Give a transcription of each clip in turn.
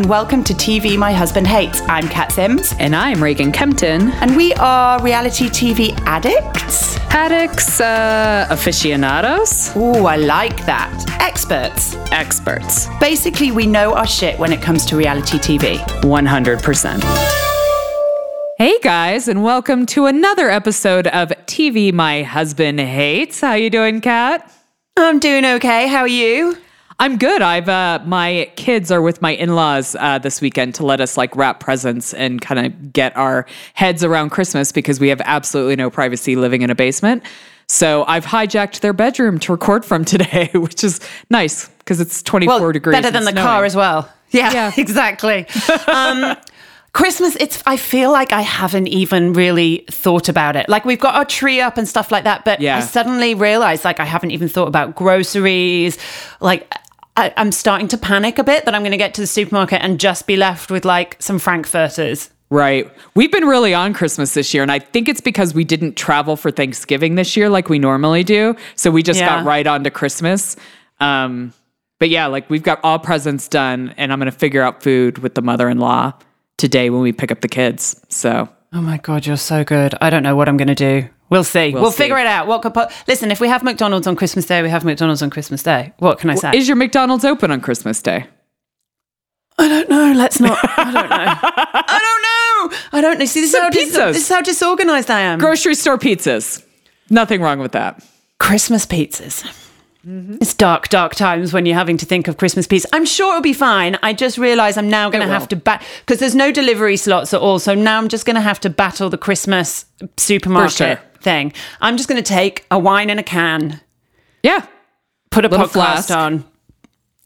and welcome to TV My Husband Hates. I'm Kat Sims, And I'm Regan Kempton. and we are reality TV addicts. Addicts, uh, aficionados, Ooh, I like that. Experts. experts. Basically, we know our shit when it comes to reality TV. 100%. Hey guys, and welcome to another episode of TV My Husband Hates. How you doing, Kat? I'm doing okay. How are you? I'm good. I've uh, my kids are with my in-laws uh, this weekend to let us like wrap presents and kind of get our heads around Christmas because we have absolutely no privacy living in a basement. So I've hijacked their bedroom to record from today, which is nice because it's 24 degrees. better than the snowing. car as well. Yeah, Yeah. exactly. um, Christmas, it's. I feel like I haven't even really thought about it. Like we've got our tree up and stuff like that, but yeah. I suddenly realized like I haven't even thought about groceries. Like I, I'm starting to panic a bit that I'm going to get to the supermarket and just be left with like some frankfurters. Right. We've been really on Christmas this year, and I think it's because we didn't travel for Thanksgiving this year like we normally do. So we just Yeah. got right on to Christmas. Um, but yeah, like we've got all presents done, and I'm going to figure out food with the mother in law today when we pick up the kids. So Oh my god, you're so good. I don't know what I'm going to do. We'll see. We'll, see. figure it out. What could po- listen? If we have McDonald's on Christmas Day, we have McDonald's on Christmas Day. What can I say? is your McDonald's open on Christmas Day? I don't know. Let's not. I don't know. I don't know. I don't know. See, this is, how dis- this is how disorganized I am. Grocery store pizzas. Nothing wrong with that. Christmas pizzas. Mm-hmm. It's dark, dark times when you're having to think of Christmas pizza. I'm sure it'll be fine. I just realize I'm now going to have to bat because there's no delivery slots at all. So now I'm just going to have to battle the Christmas supermarket sure. Thing. I'm just going to take a wine in a can, Yeah. put a Little podcast flask. on,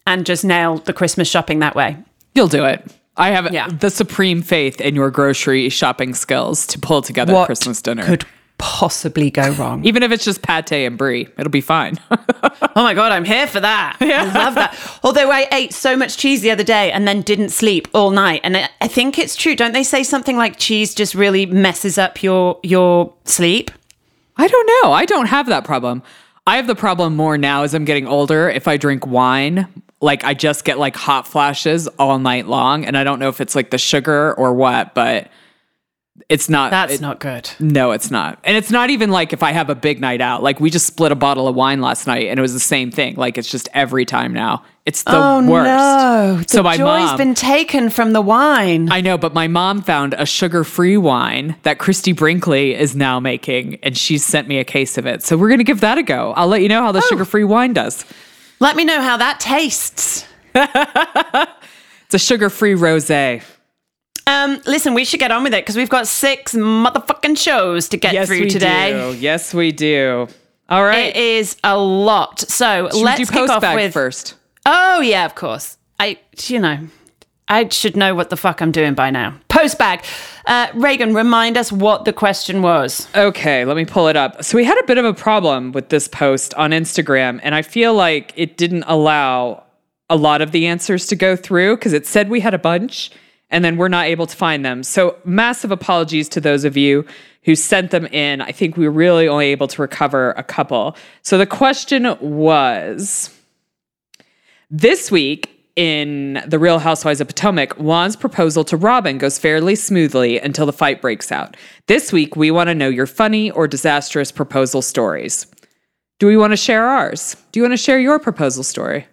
and just nail the Christmas shopping that way. You'll do it. I have Yeah. the supreme faith in your grocery shopping skills to pull together What Christmas dinner. could possibly go wrong? Even if it's just pate and brie, it'll be fine. Oh my god, I'm here for that. Yeah. I love that. Although I ate so much cheese the other day and then didn't sleep all night, and I, I think it's true. Don't they say something like cheese just really messes up your your sleep? I don't know. I don't have that problem. I have the problem more now as I'm getting older. If I drink wine, like I just get like hot flashes all night long. And I don't know if it's like the sugar or what, but it's not. That's it- not good. No, it's not. And it's not even like if I have a big night out. Like we just split a bottle of wine last night and it was the same thing. Like it's just every time now. It's the oh worst. no, the so my joy's mom, been taken from the wine. I know, but my mom found a sugar-free wine that Christie Brinkley is now making, and she sent me a case of it. So we're gonna give that a go. I'll let you know how Oh. the sugar-free wine does. Let me know how that tastes. It's a sugar-free rosé. Um, listen, we should get on with it because we've got six motherfucking shows to get through we today. do. Yes, we do. All right. It is a lot. So Should let's do kick post off bag with first. Oh yeah, of course. I you know, I should know what the fuck I'm doing by now. Post bag. Uh, Regan, remind us what the question was. Okay, let me pull it up. So we had a bit of a problem with this post on Instagram, and I feel like it didn't allow a lot of the answers to go through because it said we had a bunch and then we're not able to find them. So massive apologies to those of you who sent them in. I think we were really only able to recover a couple. So the question was this week in The Real Housewives of Potomac, Juan's proposal to Robyn goes fairly smoothly until the fight breaks out. This week, we want to know your funny or disastrous proposal stories. Do we want to share ours? Do you want to share your proposal story?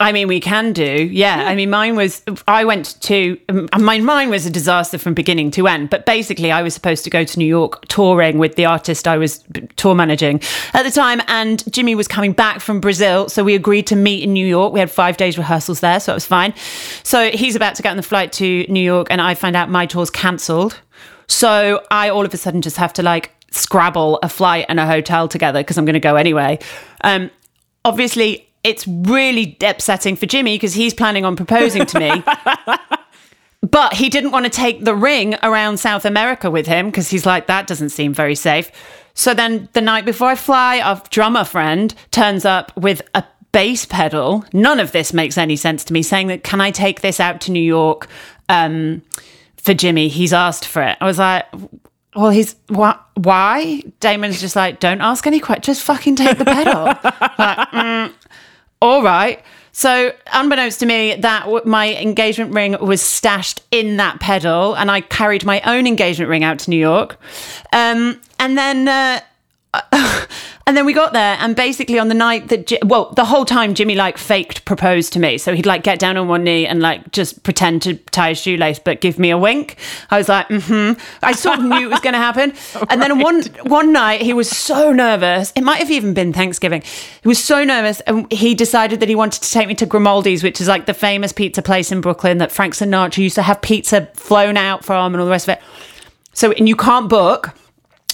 I mean, we can do. Yeah. I mean, mine was, I went to, um, mine, mine was a disaster from beginning to end. But basically, I was supposed to go to New York touring with the artist I was tour managing at the time. And Jimmy was coming back from Brazil. So we agreed to meet in New York. We had five days rehearsals there. So it was fine. So he's about to get on the flight to New York. And I find out my tour's cancelled. So I all of a sudden just have to like scrabble a flight and a hotel together because I'm going to go anyway. Um, obviously, it's really upsetting for Jimmy because he's planning on proposing to me. but he didn't want to take the ring around South America with him because he's like, that doesn't seem very safe. So then the night before I fly, our drummer friend turns up with a bass pedal. None of this makes any sense to me, saying that, can I take this out to New York um, for Jimmy? He's asked for it. I was like, well, he's why? Why? Damon's just like, don't ask any questions. Just fucking take the pedal. like, mm, all right. So, unbeknownst to me, that my engagement ring was stashed in that pedal, and I carried my own engagement ring out to New York. Um, and then, uh, and then we got there, and basically on the night that, Ji- well, the whole time Jimmy like faked proposed to me. So he'd like get down on one knee and like just pretend to tie a shoelace, but give me a wink. I was like, mm-hmm. I sort of knew it was going to happen. And then one one night he was so nervous. It might have even been Thanksgiving. He was so nervous, and he decided that he wanted to take me to Grimaldi's, which is like the famous pizza place in Brooklyn that Frank Sinatra used to have pizza flown out from, and all the rest of it. So, and you can't book.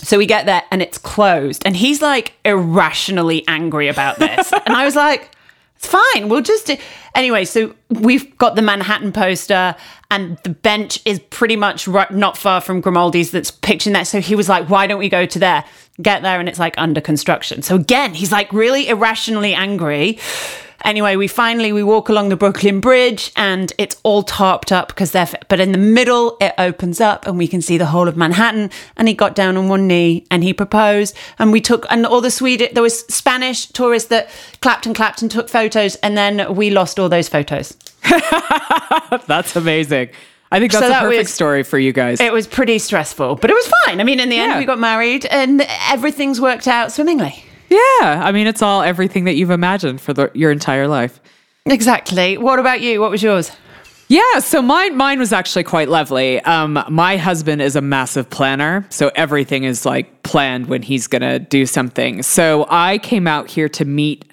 So we get there and it's closed. And he's like irrationally angry about this. and I was like, it's fine. We'll just do. Anyway, so we've got the Manhattan poster and the bench is pretty much right, not far from Grimaldi's that's picturing that. So he was like, why don't we go to there? Get there and it's like under construction. So again, he's like really irrationally angry. Anyway, we finally we walk along the Brooklyn Bridge and it's all tarped up because they're but in the middle it opens up and we can see the whole of Manhattan and he got down on one knee and he proposed and we took and all the Swedish there was Spanish tourists that clapped and clapped and took photos and then we lost all those photos. That's amazing. I think that's So a that perfect was- story for you guys. It was pretty stressful, but it was fine. I mean, in the end Yeah. we got married and everything's worked out swimmingly. Yeah, I mean, it's all everything that you've imagined for the, your entire life. Exactly. What about you? What was yours? Yeah, so mine mine was actually quite lovely. Um, my husband is a massive planner, so everything is like planned when he's gonna do something. So I came out here to meet.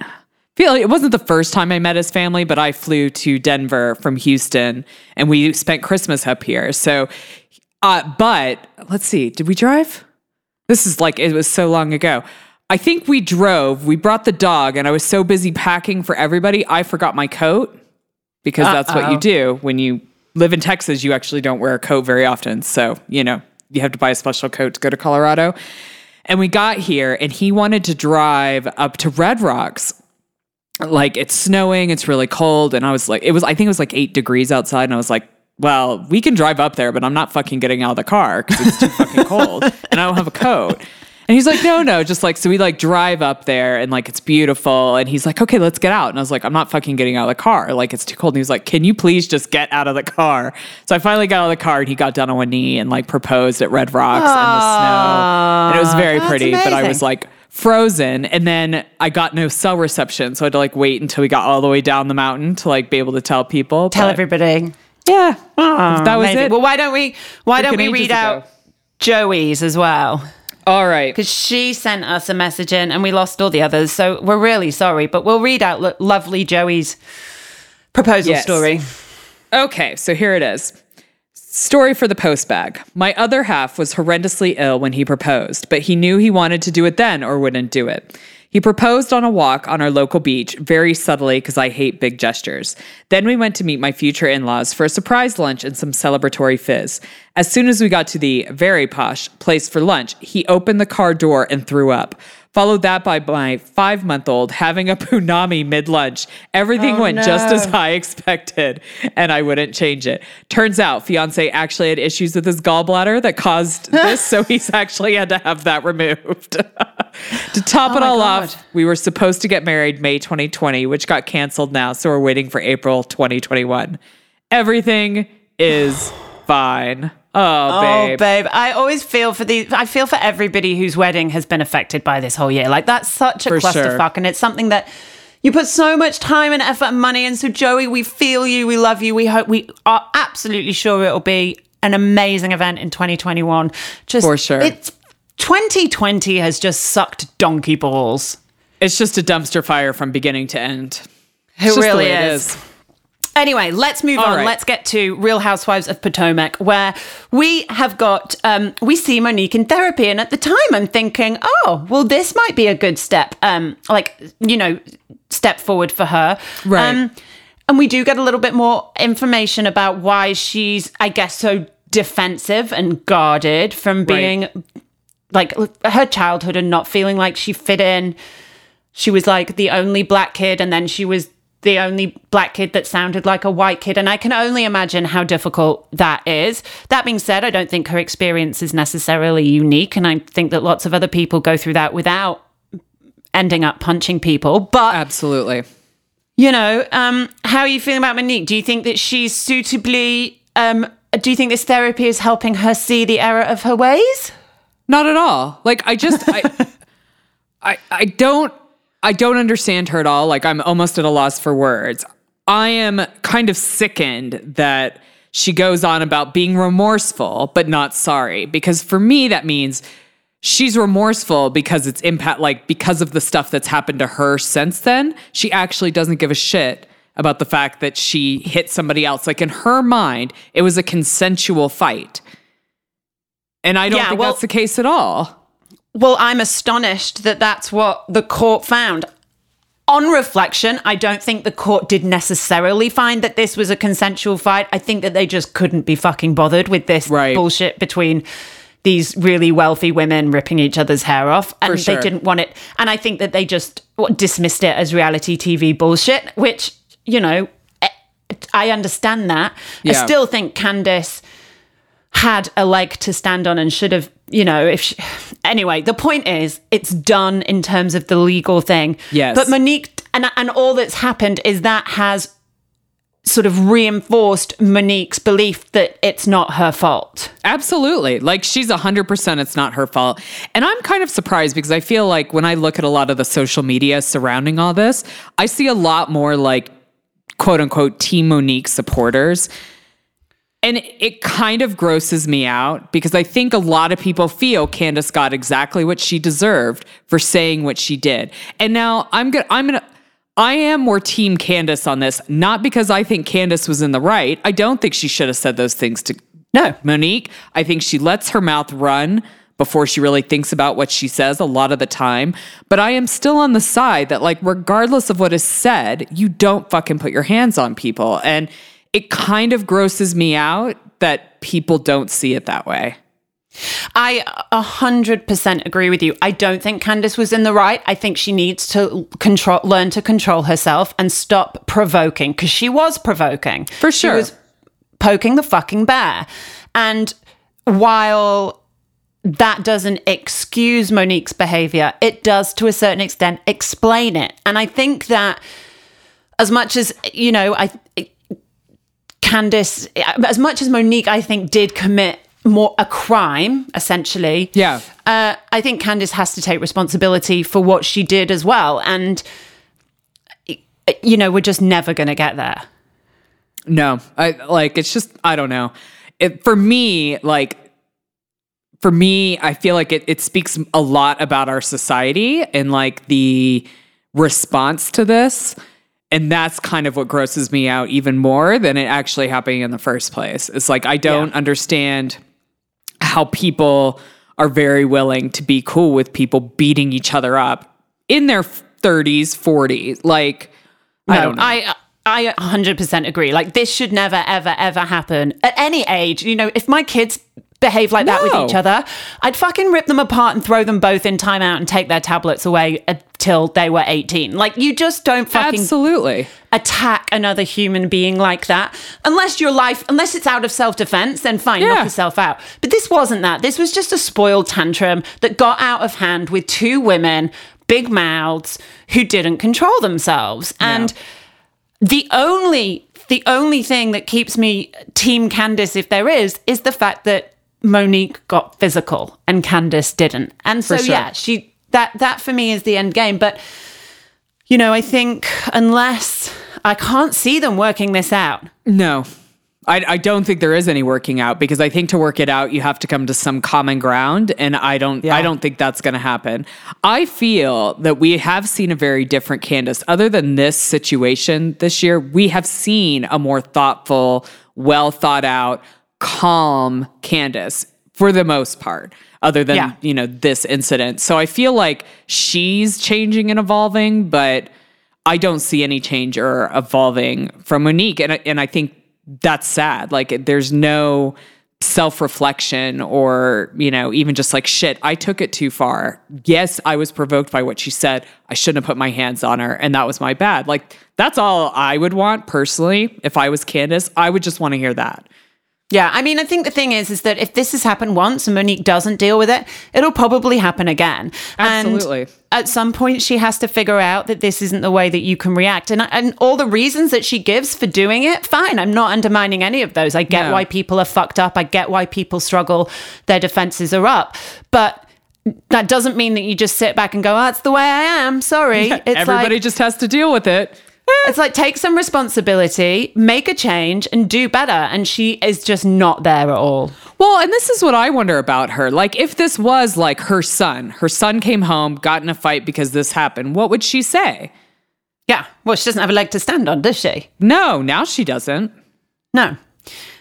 Feel it wasn't the first time I met his family, but I flew to Denver from Houston, and we spent Christmas up here. So, uh, but let's see, did we drive? This is like it was so long ago. I think we drove. We brought the dog, and I was so busy packing for everybody, I forgot my coat because that's what you do when you live in Texas. You actually don't wear a coat very often, so you know you have to buy a special coat to go to Colorado. And we got here, and he wanted to drive up to Red Rocks. Like it's snowing, it's really cold, and I was like, it was. I think it was like eight degrees outside, and I was like, well, we can drive up there, but I'm not fucking getting out of the car because it's too fucking cold, and I don't have a coat. And he's like, no, no, just like, so we like drive up there and like it's beautiful. And he's like, okay, let's get out. And I was like, I'm not fucking getting out of the car. Like it's too cold. And he was like, can you please just get out of the car? So I finally got out of the car and he got down on one knee and like proposed at Red Rocks in the snow. And it was very pretty, but I was like, frozen and then I got no cell reception so I had to like wait until we got all the way down the mountain to like be able to tell people Tell But, everybody. yeah that was Amazing. it Well, why don't we? Why don't we read ago. out Joey's as well? All right Because she sent us a message in, and we lost all the others. So we're really sorry, but we'll read out lo- lovely Joey's proposal Yes. story. Okay, so here it is. Story for the post bag. My other half was horrendously ill when he proposed, but he knew he wanted to do it then or wouldn't do it. He proposed on a walk on our local beach, very subtly because I hate big gestures. Then we went to meet my future in laws for a surprise lunch and some celebratory fizz. As soon as we got to the very posh place for lunch, he opened the car door and threw up. Followed that by my five month old having a punami mid lunch. Everything Oh, went just as I expected, and I wouldn't change it. Turns out, fiance actually had issues with his gallbladder that caused this, so he's actually had to have that removed. to top it Oh my all God. off, we were supposed to get married May 2020, which got canceled now, so we're waiting for April 2021. Everything is fine. Oh, Oh, babe. babe, I always feel for the. I feel for everybody whose wedding has been affected by this whole year. Like that's such a For sure. clusterfuck, and it's something that you put so much time and effort and money. And so, Joey, we feel you. We love you. We hope. We are absolutely sure it'll be an amazing event in 2021. Just For sure. It's 2020 has just sucked donkey balls. It's just a dumpster fire from beginning to end. It It's the really way it is. Anyway, let's move All on. right. Let's get to Real Housewives of Potomac, where we have got um, we see Monique in therapy, and at the time I'm thinking, oh, well, this might be a good step, um, like you know, step forward for her, Right. Um, and we do get a little bit more information about why she's, I guess, so defensive and guarded from being like her childhood and not feeling like she fit in. She was like the only black kid, and then she was the only black kid that sounded like a white kid. And I can only imagine how difficult that is. That being said, I don't think her experience is necessarily unique. And I think that lots of other people go through that without ending up punching people. But Absolutely. You know, um, how are you feeling about Monique? Do you think that she's suitably? Um, do you think this therapy is helping her see the error of her ways? Not at all. Like I just I I I don't I don't understand her at all. Like I'm almost at a loss for words. I am kind of sickened that she goes on about being remorseful but not sorry. Because for me that means she's remorseful because it's impact like because of the stuff that's happened to her since then. She actually doesn't give a shit about the fact that she hit somebody else. Like in her mind it was a consensual fight. And i don't Yeah, think well- that's the case at all Well, I'm astonished that that's what the court found. On reflection, I don't think the court did necessarily find that this was a consensual fight. I think that they just couldn't be fucking bothered with this Right. bullshit between these really wealthy women ripping each other's hair off. And sure. they didn't want it. And I think that they just dismissed it as reality TV bullshit, which, you know, I understand that. I still think Candice had a leg to stand on and should have, you know, if she, anyway, the point is it's done in terms of the legal thing. Yes. But Monique and and all that's happened is that has sort of reinforced Monique's belief that it's not her fault. Absolutely. Like she's 100% it's not her fault. And I'm kind of surprised because I feel like when I look at a lot of the social media surrounding all this, I see a lot more like quote unquote Team Monique supporters. And it kind of grosses me out because I think a lot of people feel Candace got exactly what she deserved for saying what she did. And now I'm gonna I'm gonna I am more team Candace on this, not because I think Candace was in the right. I don't think she should have said those things to No. Monique. I think she lets her mouth run before she really thinks about what she says a lot of the time. But I am still on the side that, like, regardless of what is said, you don't fucking put your hands on people. And it kind of grosses me out that people don't see it that way. I a hundred percent agree with you. I don't think Candice was in the right. I think she needs to control, learn to control herself and stop provoking because she was provoking For sure. She was poking the fucking bear, and while that doesn't excuse Monique's behavior, it does to a certain extent explain it. And I think that as much as you know, I Candice, as much as Monique, I think did commit more a crime essentially. Yeah. Uh, I think Candice has to take responsibility for what she did as well, and you know we're just never going to get there. No, I like it's just I don't know. It for me like for me I feel like it it speaks a lot about our society and like the response to this and that's kind of what grosses me out even more than it actually happening in the first place. It's like I don't Yeah. understand how people are very willing to be cool with people beating each other up in their 30s, 40s. Like I don't know. I I 100% agree. Like this should never ever ever happen at any age. You know, if my kids behave like that with each other, I'd fucking rip them apart and throw them both in timeout and take their tablets away until they were 18. Like you just don't fucking Absolutely. attack another human being like that. Unless your life unless it's out of self-defense then fine Yeah. knock yourself out. But this wasn't that. This was just a spoiled tantrum that got out of hand with two women big mouths who didn't control themselves. And the only the only thing that keeps me team Candice if there is is the fact that Monique got physical and Candice didn't and so sure. yeah she that that for me is the end game but you know, I think unless I can't see them working this out. No. I, I don't think there is any working out because I think to work it out you have to come to some common ground and I don't I don't think that's going to happen. I feel that we have seen a very different Candace other than this situation this year we have seen a more thoughtful, well thought out, calm Candace for the most part other than Yeah. you know this incident. So I feel like she's changing and evolving but I don't see any change or evolving from Monique. And, I- and I think that's sad. Like there's no self reflection or, you know, even just like, shit, I took it too far. Yes, I was provoked by what she said. I shouldn't have put my hands on her. And that was my bad. Like that's all I would want personally. If I was Candace, I would just want to hear that. Yeah, I mean, I think the thing is, is that if this has happened once and Monique doesn't deal with it, it'll probably happen again. Absolutely. And at some point, she has to figure out that this isn't the way that you can react, and and all the reasons that she gives for doing it, fine. I'm not undermining any of those. I get No. why people are fucked up. I get why people struggle. Their defenses are up, but. That doesn't mean that you just sit back and go, oh, that's the way I am. Sorry. It's Everybody like, just has to deal with it. it's like take some responsibility, make a change, and do better. And she is just not there at all. Well, and this is what I wonder about her. Like, if this was like her son, her son came home, got in a fight because this happened, what would she say? Yeah. Well, she doesn't have a leg to stand on, does she? No, now she doesn't. No.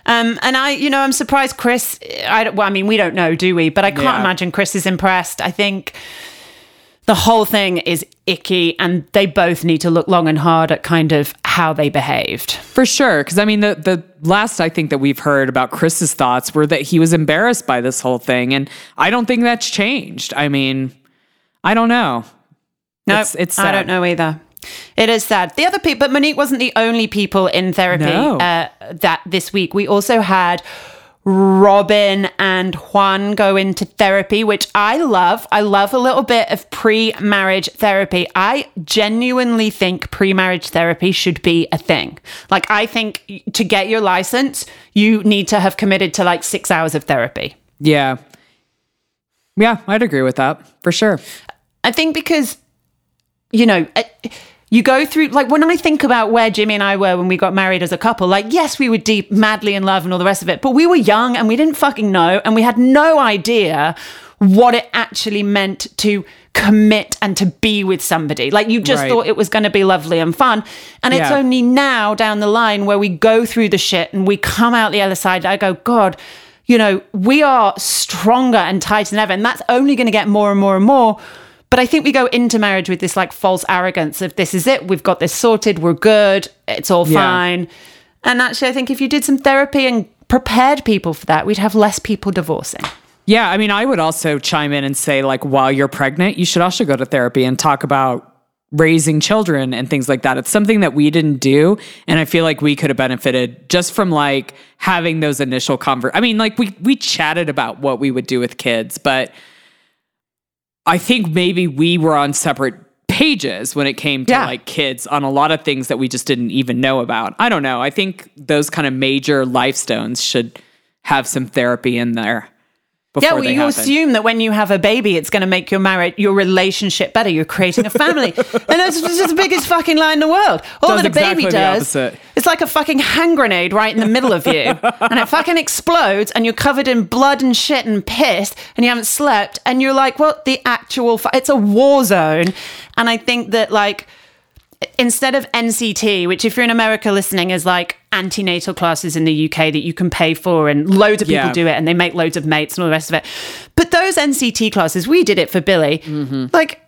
Um, and I, you know, I'm surprised Chris. I don't, well, I mean, we don't know, do we? But I can't Yeah. imagine Chris is impressed. I think the whole thing is icky, and they both need to look long and hard at kind of how they behaved. For sure. Because I mean, the, the last I think that we've heard about Chris's thoughts were that he was embarrassed by this whole thing. And I don't think that's changed. I mean, I don't know. No, It's- it's I don't know either. It is sad. The other people, but Monique wasn't the only people in therapy No. uh, that this week. We also had Robyn and Juan go into therapy, which I love. I love a little bit of pre marriage therapy. I genuinely think pre marriage therapy should be a thing. Like, I think to get your license, you need to have committed to like six hours of therapy. Yeah. Yeah, I'd agree with that for sure. I think because, you know, uh, you go through, like, when I think about where Jimmy and I were when we got married as a couple, like, yes, we were deep, madly in love and all the rest of it, but we were young and we didn't fucking know and we had no idea what it actually meant to commit and to be with somebody. Like, you just Right. thought it was going to be lovely and fun. And it's Yeah. only now down the line where we go through the shit and we come out the other side. I go, God, you know, we are stronger and tighter than ever. And that's only going to get more and more and more. But I think we go into marriage with this like false arrogance of this is it, we've got this sorted, we're good, it's all Yeah. fine. And actually, I think if you did some therapy and prepared people for that, we'd have less people divorcing. Yeah, I mean, I would also chime in and say, like, while you're pregnant, you should also go to therapy and talk about raising children and things like that. It's something that we didn't do. And I feel like we could have benefited just from like having those initial conver I mean, like we we chatted about what we would do with kids, but I think maybe we were on separate pages when it came to Yeah. like kids on a lot of things that we just didn't even know about. I don't know. I think those kind of major life stones should have some therapy in there. Yeah, well, you happen. assume that when you have a baby, it's going to make your marriage, your relationship better. You're creating a family, and that's just the biggest fucking lie in the world. All Does that a baby exactly the does, it's like a fucking hand grenade right in the middle of you, and it fucking explodes, and you're covered in blood and shit and piss, and you haven't slept, and you're like, what the actual? Fu-? It's a war zone, and I think that like instead of NCT, which if you're in America listening is like antenatal classes in the UK that you can pay for and loads of people Yeah. do it and they make loads of mates and all the rest of it. But those NCT classes, we did it for Billy. Mm-hmm. Like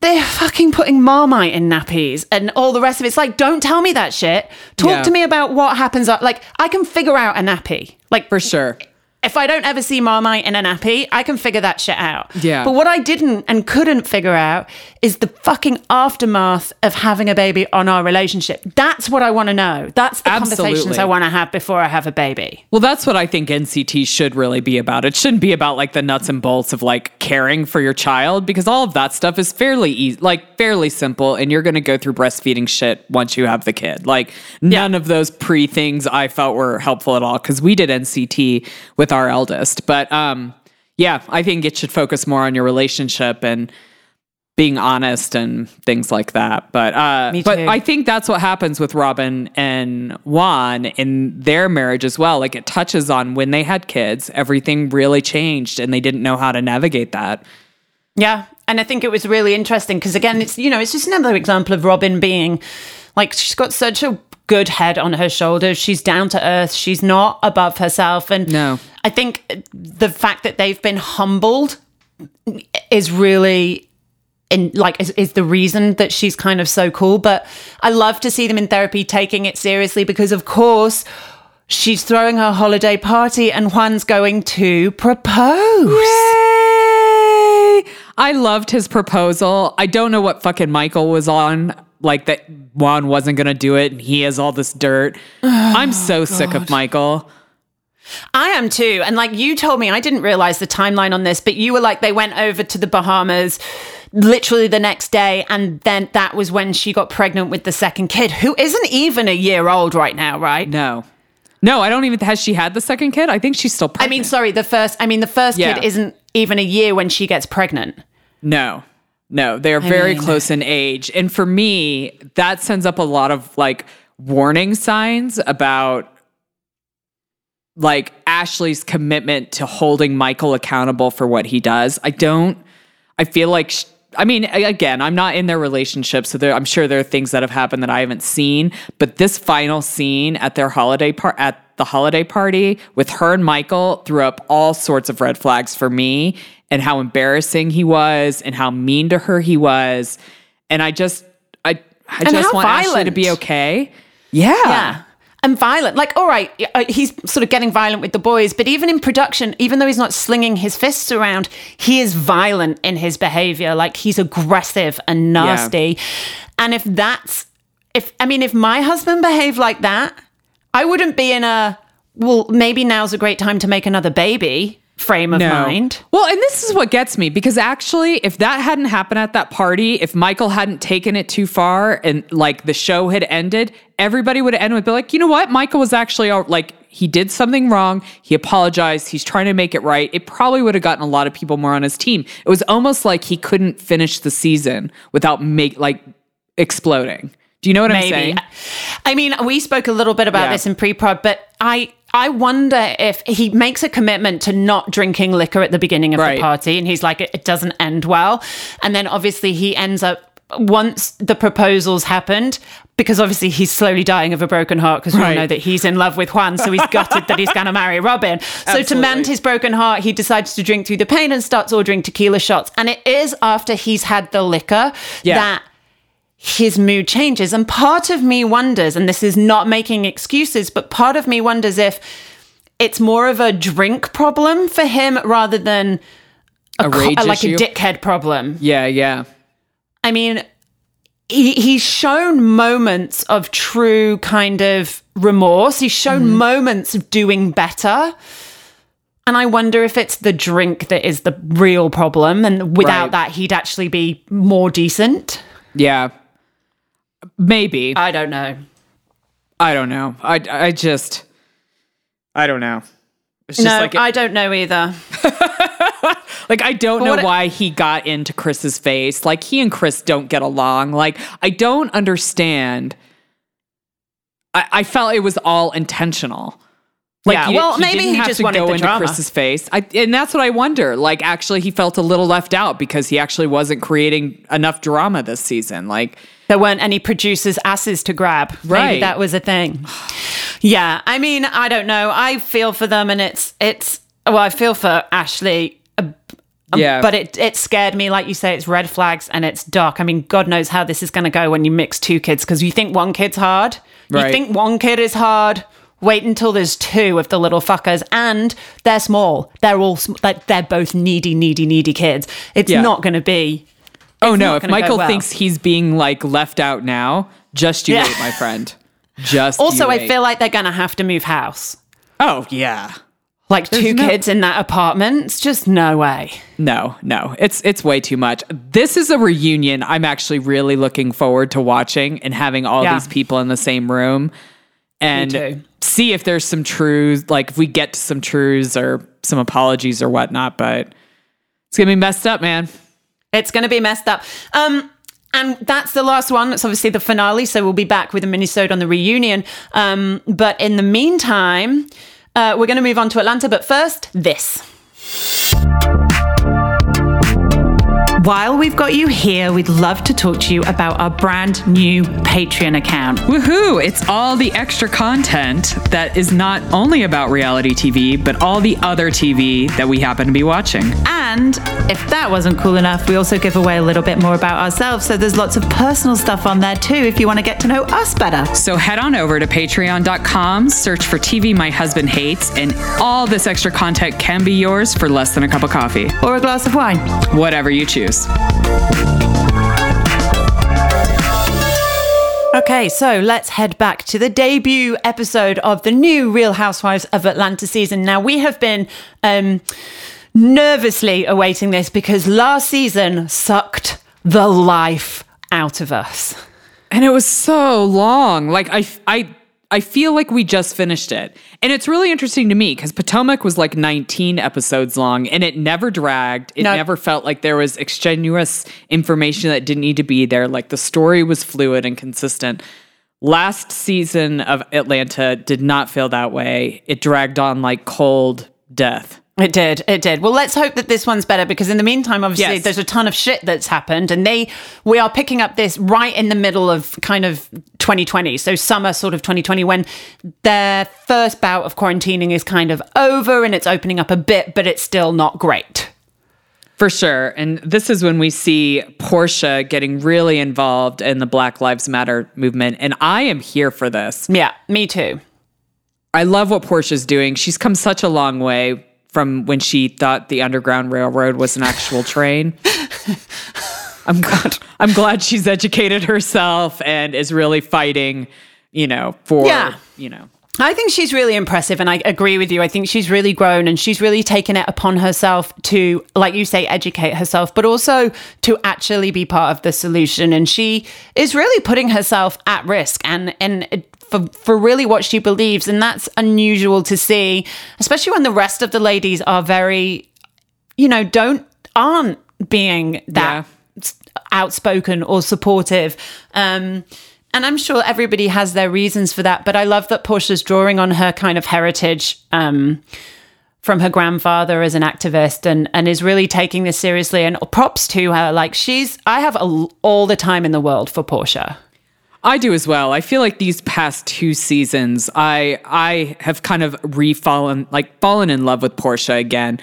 they're fucking putting Marmite in nappies and all the rest of it. It's like, don't tell me that shit. Talk Yeah. to me about what happens. Like, I can figure out a nappy. Like, For sure. If I don't ever see Marmite in a nappy, I can figure that shit out. Yeah. But what I didn't and couldn't figure out is the fucking aftermath of having a baby on our relationship. That's what I want to know. That's the conversations I want to have before I have a baby. Well, that's what I think NCT should really be about. It shouldn't be about like the nuts and bolts of like caring for your child because all of that stuff is fairly easy, like fairly simple, and you're going to go through breastfeeding shit once you have the kid. Like none of those pre things I felt were helpful at all because we did NCT with our eldest. But um, yeah, I think it should focus more on your relationship and being honest and things like that. But uh, but. I think that's what happens with Robyn and Juan in their marriage as well. Like it touches on when they had kids, everything really changed, and they didn't know how to navigate that. Yeah. And I think it was really interesting because, again, it's, you know, it's just another example of Robyn being like, she's got such a good head on her shoulders. She's down to earth. She's not above herself. And No. I think the fact that they've been humbled is really in like is, is the reason that she's kind of so cool but i love to see them in therapy taking it seriously because of course she's throwing her holiday party and juan's going to propose Yay! I loved his proposal. I don't know what fucking Michael was on. Like that Juan wasn't gonna do it, and he has all this dirt. Oh, I'm so sick of Michael. I am too. And like you told me, I didn't realize the timeline on this, but you were like, they went over to the Bahamas literally the next day. And then that was when she got pregnant with the second kid, who isn't even a year old right now, right? No. No, I don't even. Has she had the second kid? I think she's still pregnant. I mean, sorry, the first, I mean, the first Yeah. kid isn't even a year when she gets pregnant. No, no, they are very mean- close in age. And for me, that sends up a lot of like warning signs about like Ashley's commitment to holding Michael accountable for what he does. I don't, I feel like, sh- I mean, again, I'm not in their relationship, so there, I'm sure there are things that have happened that I haven't seen. But this final scene at their holiday part at the holiday party with her and Michael threw up all sorts of red flags for me, and how embarrassing he was, and how mean to her he was, and I just, I, I And just want Ashley to be okay. Yeah. Yeah. And violent. Like, all right, uh, he's sort of getting violent with the boys, but even in production, even though he's not slinging his fists around, he is violent in his behavior. Like, he's aggressive and nasty. And if that's, if, I mean, if my husband behaved like that, I wouldn't be in a, well, maybe now's a great time to make another baby frame of mind. Well, and this is what gets me because actually, if that hadn't happened at that party, if Michael hadn't taken it too far and like the show had ended, everybody would ended with be like, you know what? Michael was actually like, he did something wrong. He apologized. He's trying to make it right. It probably would have gotten a lot of people more on his team. It was almost like he couldn't finish the season without make like exploding. Do you know what I'm saying? maybe. I mean, we spoke a little bit about Yeah. this in pre-prod, but I I wonder if he makes a commitment to not drinking liquor at the beginning of Right. the party, and he's like, it, it doesn't end well, and then obviously he ends up once the proposals happened. Because obviously he's slowly dying of a broken heart because we all Right. know that he's in love with Juan, so he's gutted that he's going to marry Robyn. So to mend his broken heart, he decides to drink through the pain and starts ordering tequila shots. And it is after he's had the liquor Yeah. that his mood changes. And part of me wonders, and this is not making excuses, but part of me wonders if it's more of a drink problem for him rather than A co- rage like issue. a dickhead problem. yeah, yeah. I mean, he, he's shown moments of true kind of remorse. He's shown Mm-hmm. moments of doing better. And I wonder if it's the drink that is the real problem. And without Right. that, he'd actually be more decent. Yeah. Maybe. I don't know. I don't know. I I just I don't know. It's just no, like I don't know either. like I don't But know what- why he got into Chris's face. Like he and Chris don't get along. Like I don't understand. I, I felt it was all intentional. Like Yeah, you- well, maybe didn't he just to wanted go the into drama. Chris's face. I, and that's what I wonder. Like actually, he felt a little left out because he actually wasn't creating enough drama this season. Like There weren't any producers' asses to grab. Maybe Right. that was a thing. Yeah, I mean, I don't know. I feel for them, and it's it's. Well, I feel for Ashley. uh, yeah, But it it scared me, like you say, it's red flags and it's dark. I mean, God knows how this is going to go when you mix two kids because you think one kid's hard. You think one kid is hard. Wait until there's two of the little fuckers, and they're small. They're all sm- like they're both needy, needy, needy kids. It's Yeah. not going to be. Oh no! If Michael well. thinks he's being like left out now, just you Yeah. wait, my friend. Just Also, I feel like they're going to have to move house. Oh yeah. Like two no- kids in that apartment. It's just no way. No, no, it's it's way too much. This is a reunion. I'm actually really looking forward to watching and having all Yeah. these people in the same room and see if there's some truths, like if we get to some truths or some apologies or whatnot. But it's gonna be messed up, man. It's going to be messed up. Um, and that's the last one. It's obviously the finale. So we'll be back with a minisode on the reunion. Um, but in the meantime, uh, we're going to move on to Atlanta. But first, this. While we've got you here, we'd love to talk to you about our brand new Patreon account. Woohoo! It's all the extra content that is not only about reality TV, but all the other TV that we happen to be watching. And if that wasn't cool enough, we also give away a little bit more about ourselves. So there's lots of personal stuff on there too if you want to get to know us better. So head on over to patreon.com, search for TV My Husband Hates, and all this extra content can be yours for less than a cup of coffee. Or a glass of wine. Whatever you choose. Okay, so let's head back to the debut episode of the new Real Housewives of Atlanta season. Now, we have been um, nervously awaiting this because last season sucked the life out of us. And it was so long. Like I I I feel like we just finished it. And it's really interesting to me because Potomac was like 19 episodes long and it never dragged. It No. never felt like there was extraneous information that didn't need to be there. Like the story was fluid and consistent. Last season of Atlanta did not feel that way. It dragged on like cold death. It did. It did. Well, let's hope that this one's better because in the meantime, obviously, Yes. there's a ton of shit that's happened, and they we are picking up this right in the middle of kind of 2020, so summer sort of 2020, when their first bout of quarantining is kind of over and it's opening up a bit, but it's still not great. For sure. And this is when we see Porsha getting really involved in the Black Lives Matter movement. And I am here for this. Yeah, me too. I love what Porsha's doing. She's come such a long way from when she thought the Underground Railroad was an actual train. I'm glad I'm glad she's educated herself and is really fighting, you know, for Yeah. you know. I think she's really impressive, and I agree with you. I think she's really grown and she's really taken it upon herself to, like you say, educate herself, but also to actually be part of the solution. And she is really putting herself at risk and and for for really what she believes, and that's unusual to see, especially when the rest of the ladies are very, you know, don't aren't being that s- outspoken or supportive. Um, and I'm sure everybody has their reasons for that. But I love that Porsha's drawing on her kind of heritage um, from her grandfather as an activist and, and is really taking this seriously. And props to her. Like, she's, I have a, all the time in the world for Porsha. I do as well. I feel like these past two seasons, I I have kind of refallen, like fallen in love with Porsha again.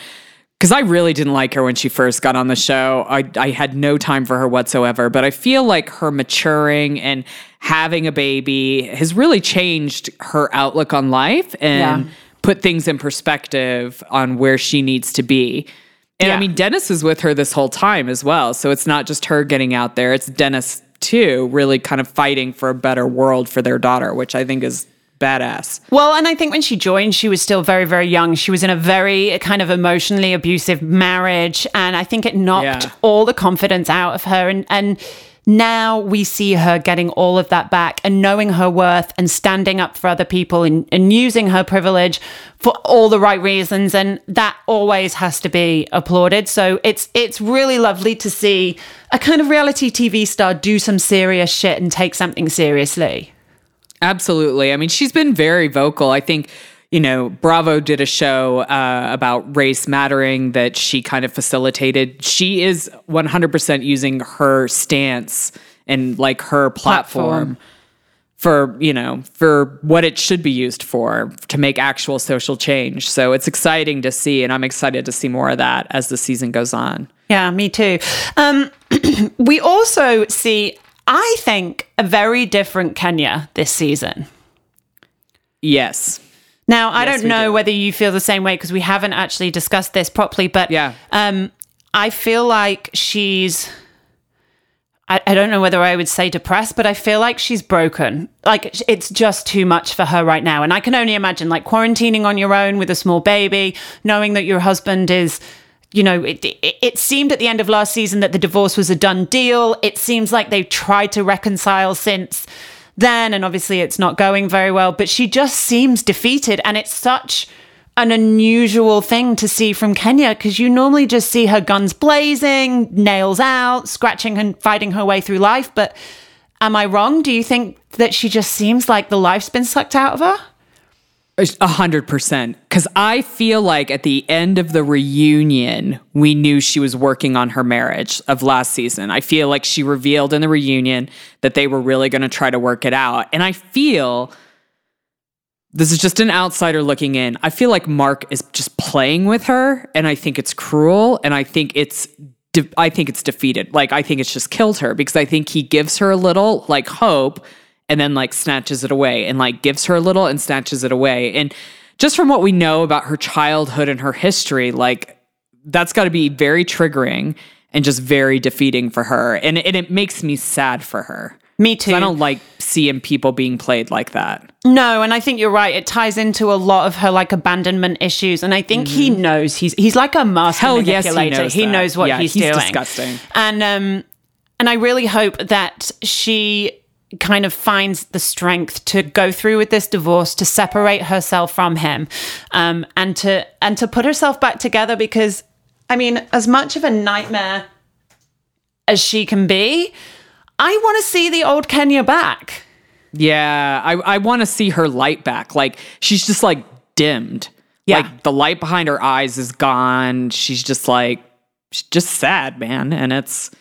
Because I really didn't like her when she first got on the show. I, I had no time for her whatsoever. But I feel like her maturing and having a baby has really changed her outlook on life and Yeah. put things in perspective on where she needs to be. And I mean, Dennis is with her this whole time as well. So it's not just her getting out there, it's Dennis too, really kind of fighting for a better world for their daughter, which I think is badass. Well, and I think when she joined, she was still very, very young. She was in a very kind of emotionally abusive marriage. And I think it knocked Yeah. all the confidence out of her. And, and now we see her getting all of that back and knowing her worth and standing up for other people and, and using her privilege for all the right reasons. And that always has to be applauded. So it's it's really lovely to see a kind of reality TV star do some serious shit and take something seriously. Absolutely. I mean, she's been very vocal. I think, you know, Bravo did a show uh, about race mattering that she kind of facilitated. She is 100% using her stance and like her platform. Platform. For, you know, for what it should be used for, to make actual social change. So it's exciting to see, and I'm excited to see more of that as the season goes on. Yeah, me too. Um, we also see, I think, a very different Kenya this season. Yes. Now, I Yes, don't know do. whether you feel the same way because we haven't actually discussed this properly, but Yeah. um, I feel like she's. I, I don't know whether I would say depressed, but I feel like she's broken. Like it's just too much for her right now. And I can only imagine like quarantining on your own with a small baby, knowing that your husband is, you know, it, it, it seemed at the end of last season that the divorce was a done deal. It seems like they've tried to reconcile since then. And obviously it's not going very well, but she just seems defeated. And it's such an unusual thing to see from Kenya because you normally just see her guns blazing, nails out, scratching and fighting her way through life. But am I wrong? Do you think that she just seems like the life's been sucked out of her? A hundred percent. Because I feel like at the end of the reunion, we knew she was working on her marriage of last season. I feel like she revealed in the reunion that they were really going to try to work it out. And I feel this is just an outsider looking in. I feel like Marc is just playing with her, and I think it's cruel, and I think it's. De- I think it's defeated. Like I think it's just killed her because I think he gives her a little like hope and then like snatches it away and like gives her a little and snatches it away. And just from what we know about her childhood and her history, like that's got to be very triggering and just very defeating for her. And, and it makes me sad for her. Me too. I don't like seeing people being played like that. No, and I think you're right. It ties into a lot of her like abandonment issues, and I think he knows he's he's like a master Mm-hmm. Hell yes, he knows he knows what Yeah, he's, he's doing. disgusting. And um, and I really hope that she kind of finds the strength to go through with this divorce, to separate herself from him, um, and to and to put herself back together. Because I mean, as much of a nightmare as she can be, I want to see the old Kenya back. Yeah, I, I want to see her light back. Like she's just like dimmed. Yeah. Like the light behind her eyes is gone. She's just like she's just sad, man. And it's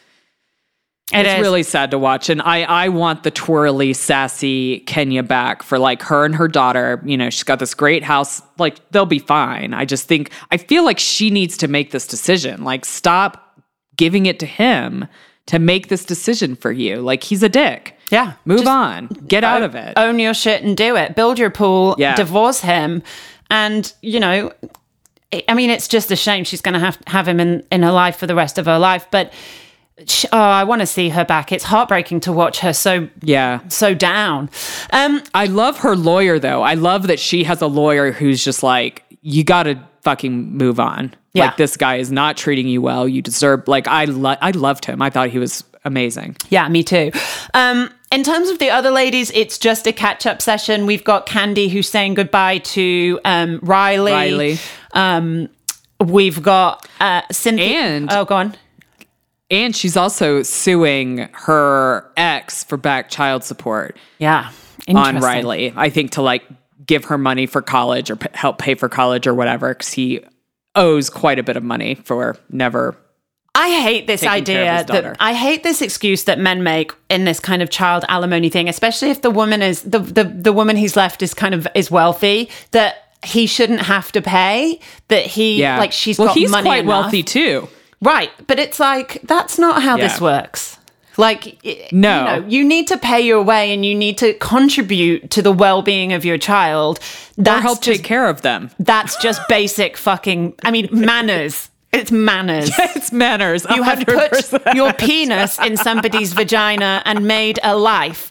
It it's is. really sad to watch. And I I want the twirly, sassy Kenya back for like her and her daughter. You know, she's got this great house. Like they'll be fine. I just think I feel like she needs to make this decision. Like stop giving it to him to make this decision for you. Like he's a dick. Yeah, Move on. Get out of it. own your shit and do it. Build your pool, Yeah. divorce him, and you know, I- I mean, it's just a shame she's going to have have him in in her life for the rest of her life. But sh oh, I want to see her back. It's heartbreaking to watch her so yeah. so down. Um, I love her lawyer though. I love that she has a lawyer who's just like, you got to fucking move on. Yeah. Like this guy is not treating you well. You deserve. Like I, lo- I loved him. I thought he was amazing. Yeah, me too. Um, in terms of the other ladies, it's just a catch up session. We've got Kandi who's saying goodbye to um, Riley. Riley. Um, we've got uh, Cynthia. And- oh, go on. And she's also suing her ex for back child support Yeah, on Riley. I think to like give her money for college or p- help pay for college or whatever, because he owes quite a bit of money for never. I hate this taking care of idea that I hate this excuse that men make in this kind of child alimony thing, especially if the woman is the, the the woman he's left is kind of is wealthy that he shouldn't have to pay that he Yeah, like she's well, got he's money quite enough. wealthy too. Right but it's like that's not how this works like No. you, know, you need to pay your way and you need to contribute to the well-being of your child that's Or help just, take care of them. that's just basic fucking i mean manners it's manners It's manners. you have put your penis in somebody's vagina and made a life.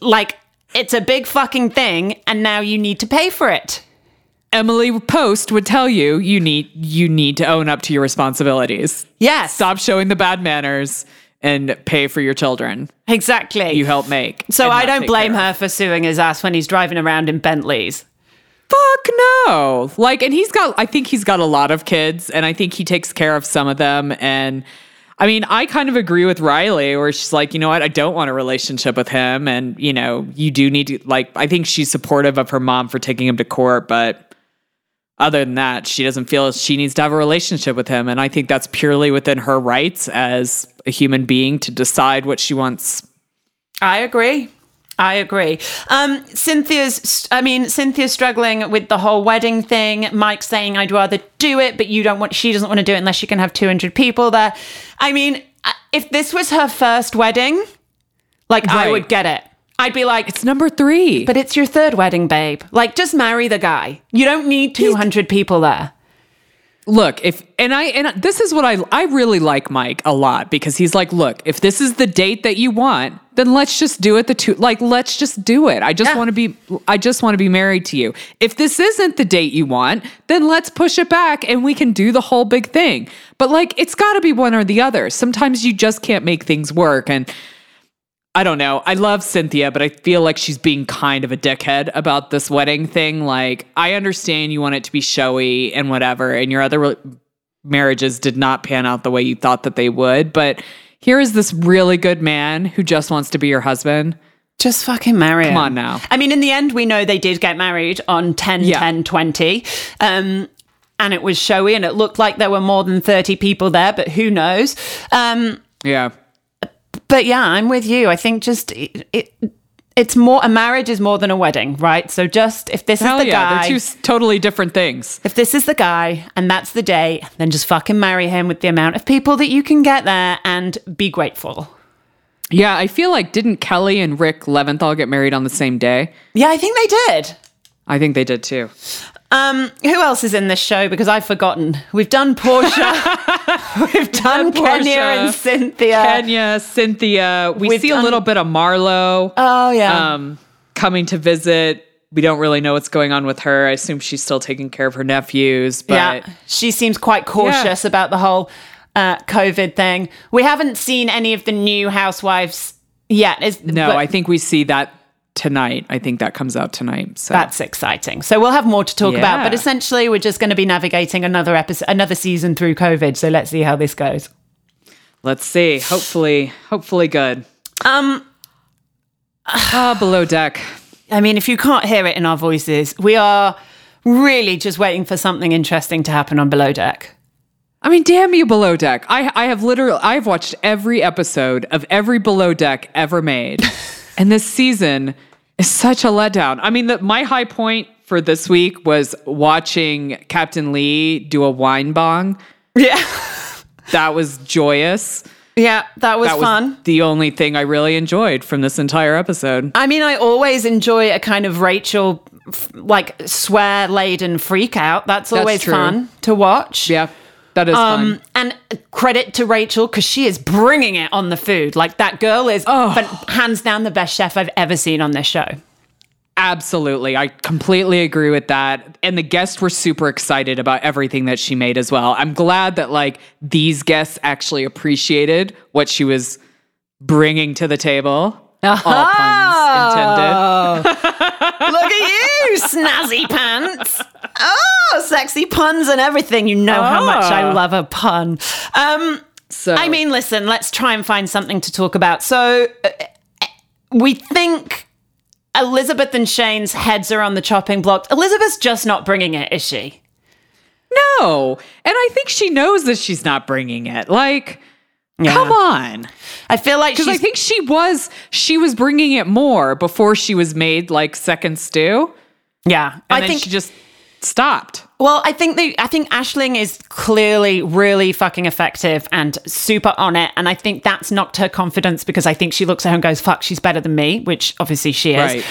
Like it's a big fucking thing, and now you need to pay for it. Emily Post would tell you you need you need to own up to your responsibilities. Yes, Stop showing the bad manners and pay for your children. exactly. You help make. so I don't blame her for suing his ass when he's driving around in Bentleys. Fuck no. Like, and he's got, I think he's got a lot of kids, and I think he takes care of some of them. And I mean, I kind of agree with Riley, where she's like, you know what, I don't want a relationship with him. And, you know, you do need to, like, I think she's supportive of her mom for taking him to court, but other than that, she doesn't feel she needs to have a relationship with him. And I think that's purely within her rights as a human being to decide what she wants. I agree. I agree. Um, Cynthia's, I mean, Cynthia's struggling with the whole wedding thing. Mike's saying, I'd rather do it, but you don't want, she doesn't want to do it unless she can have 200 people there. I mean, if this was her first wedding, like, I would get it. I'd be like, It's number three. but it's your third wedding, babe. Like, just marry the guy. You don't need 200 people there. look if and i and this is what i i really like mike a lot because he's like look if this is the date that you want then let's just do it the two like let's just do it i just Yeah. want to be i just want to be married to you if this isn't the date you want then let's push it back and we can do the whole big thing but like it's got to be one or the other sometimes you just can't make things work and I don't know. I love Cynthia, but I feel like she's being kind of a dickhead about this wedding thing. Like, I understand you want it to be showy and whatever, and your other re- marriages did not pan out the way you thought that they would. But here is this really good man who just wants to be your husband. Just fucking marry Come on now. I mean, in the end, we know they did get married on 10, Yeah. 10, 20. Um, and it was showy and it looked like there were more than 30 people there, but who knows? Um, Yeah. But yeah, I'm with you. I think just it, it it's more a marriage is more than a wedding, right? So just if this Hell is the yeah. guy, They're two totally different things. if this is the guy and that's the day, then just fucking marry him with the amount of people that you can get there and be grateful. Yeah. I feel like didn't Kelly and Rick Leventhal get married on the same day? Yeah, I think they did. I think they did too. Um, who else is in this show? Because I've forgotten. We've done Porsha. We've done. Kenya and Cynthia. Kenya, Cynthia. We We've see a little bit of Marlo Oh yeah. um, coming to visit. We don't really know what's going on with her. I assume she's still taking care of her nephews, but yeah. She seems quite cautious about the whole uh, COVID thing. We haven't seen any of the new housewives yet. Is no, but I think we see that tonight. I think that comes out tonight. So that's exciting. So we'll have more to talk about. But essentially, we're just going to be navigating another episode, another season through COVID. So let's see how this goes. let's see. Hopefully, hopefully good. Um, Ah, below deck. I mean, if you can't hear it in our voices, we are really just waiting for something interesting to happen on Below Deck. I mean, damn you, Below Deck. I I have literally I've watched every episode of every Below Deck ever made, and this season is such a letdown. I mean, the, my high point for this week was watching Captain Lee do a wine bong. Yeah. That was joyous. Yeah, that was That was fun. the only thing I really enjoyed from this entire episode. I mean, I always enjoy a kind of Rachel, like swear laden freak out. That's always true. fun to watch. Yeah, that is Um, and credit to Rachel because she is bringing it on the food. Like that girl is Oh. fan- hands down the best chef I've ever seen on this show. Absolutely. I completely agree with that. And the guests were super excited about everything that she made as well. I'm glad that like these guests actually appreciated what she was bringing to the table. All puns intended. Look at you, snazzy pants. Oh, sexy puns and everything. You know how much I Ah. love a pun. Um, So I mean, listen, let's try and find something to talk about. So, uh, we think Elizabeth and Shane's heads are on the chopping block. Elizabeth's just not bringing it, is she? no. And I think she knows that she's not bringing it. Like, come on. I feel like. Because I think she was she was bringing it more before she was made like second stew. yeah, And I then think. she just stopped. Well, I think the I think Ashling is clearly really fucking effective and super on it, and I think that's knocked her confidence because I think she looks at her and goes, "Fuck, she's better than me," which obviously she is. Right.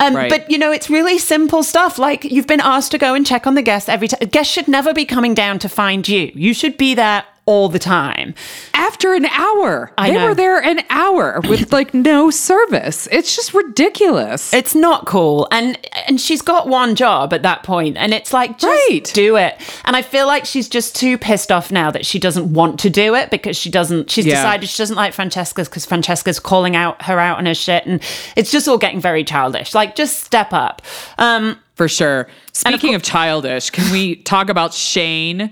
Um, Right. But you know, it's really simple stuff. Like you've been asked to go and check on the guests every time. Guests should never be coming down to find you. You should be there all the time. after an hour. I they know. were there an hour with like no service. It's just ridiculous. It's not cool. And and she's got one job at that point and it's like just Right. do it. And I feel like she's just too pissed off now that she doesn't want to do it because she doesn't she's Yeah. decided she doesn't like Francesca's because Francesca's calling out her out on her shit and it's just all getting very childish. Like just step up. Um For sure. Speaking of childish, can we talk about Shane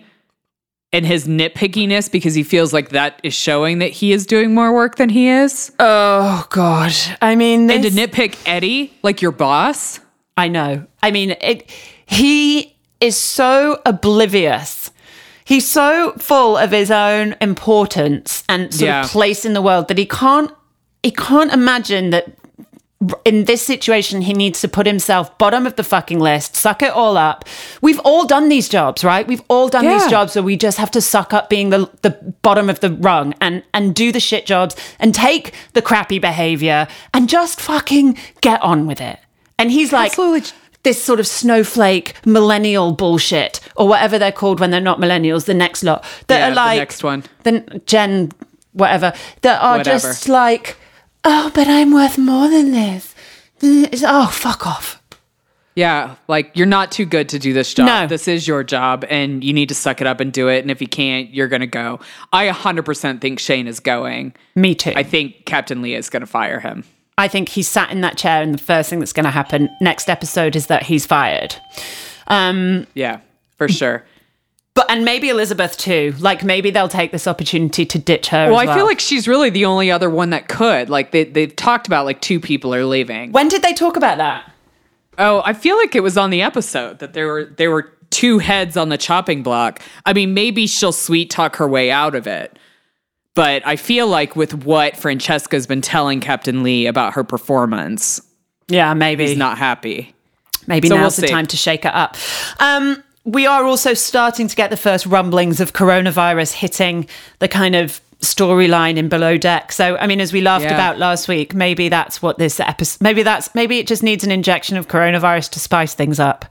and his nitpickiness because he feels like that is showing that he is doing more work than he is? oh god. I mean and to nitpick Eddie, like your boss? I know. I mean, it. He is so oblivious. He's so full of his own importance and sort Yeah. of place in the world that he can't. He can't imagine that in this situation he needs to put himself bottom of the fucking list, suck it all up. We've all done these jobs, right? We've all done these jobs where we just have to suck up being the the bottom of the rung and and do the shit jobs and take the crappy behavior and just fucking get on with it. And he's like Absolutely. this sort of snowflake millennial bullshit or whatever they're called when they're not millennials, the next lot that Yeah, are like, the next one. the Gen whatever that are Whatever. just like, oh, but I'm worth more than this. It's, oh, fuck off. Yeah, like you're not too good to do this job. No. This is your job and you need to suck it up and do it. And if you can't, you're going to go. I 100% think Shane is going. Me too. I think Captain Lee is going to fire him. I think he's sat in that chair, and the first thing that's going to happen next episode is that he's fired. Um, Yeah, for sure. But and maybe Elizabeth too. Like maybe they'll take this opportunity to ditch her. Well, I feel like she's really the only other one that could. Like they they've talked about like two people are leaving. when did they talk about that? Oh, I feel like it was on the episode that there were there were two heads on the chopping block. I mean, maybe she'll sweet talk her way out of it. But I feel like with what Francesca's been telling Captain Lee about her performance, Yeah, maybe. he's not happy. Maybe So now's we'll the see. time to shake it up. Um, we are also starting to get the first rumblings of coronavirus hitting the kind of storyline in Below Deck. So, I mean, as we laughed Yeah. about last week, maybe that's what this episode. Maybe that's maybe it just needs an injection of coronavirus to spice things up.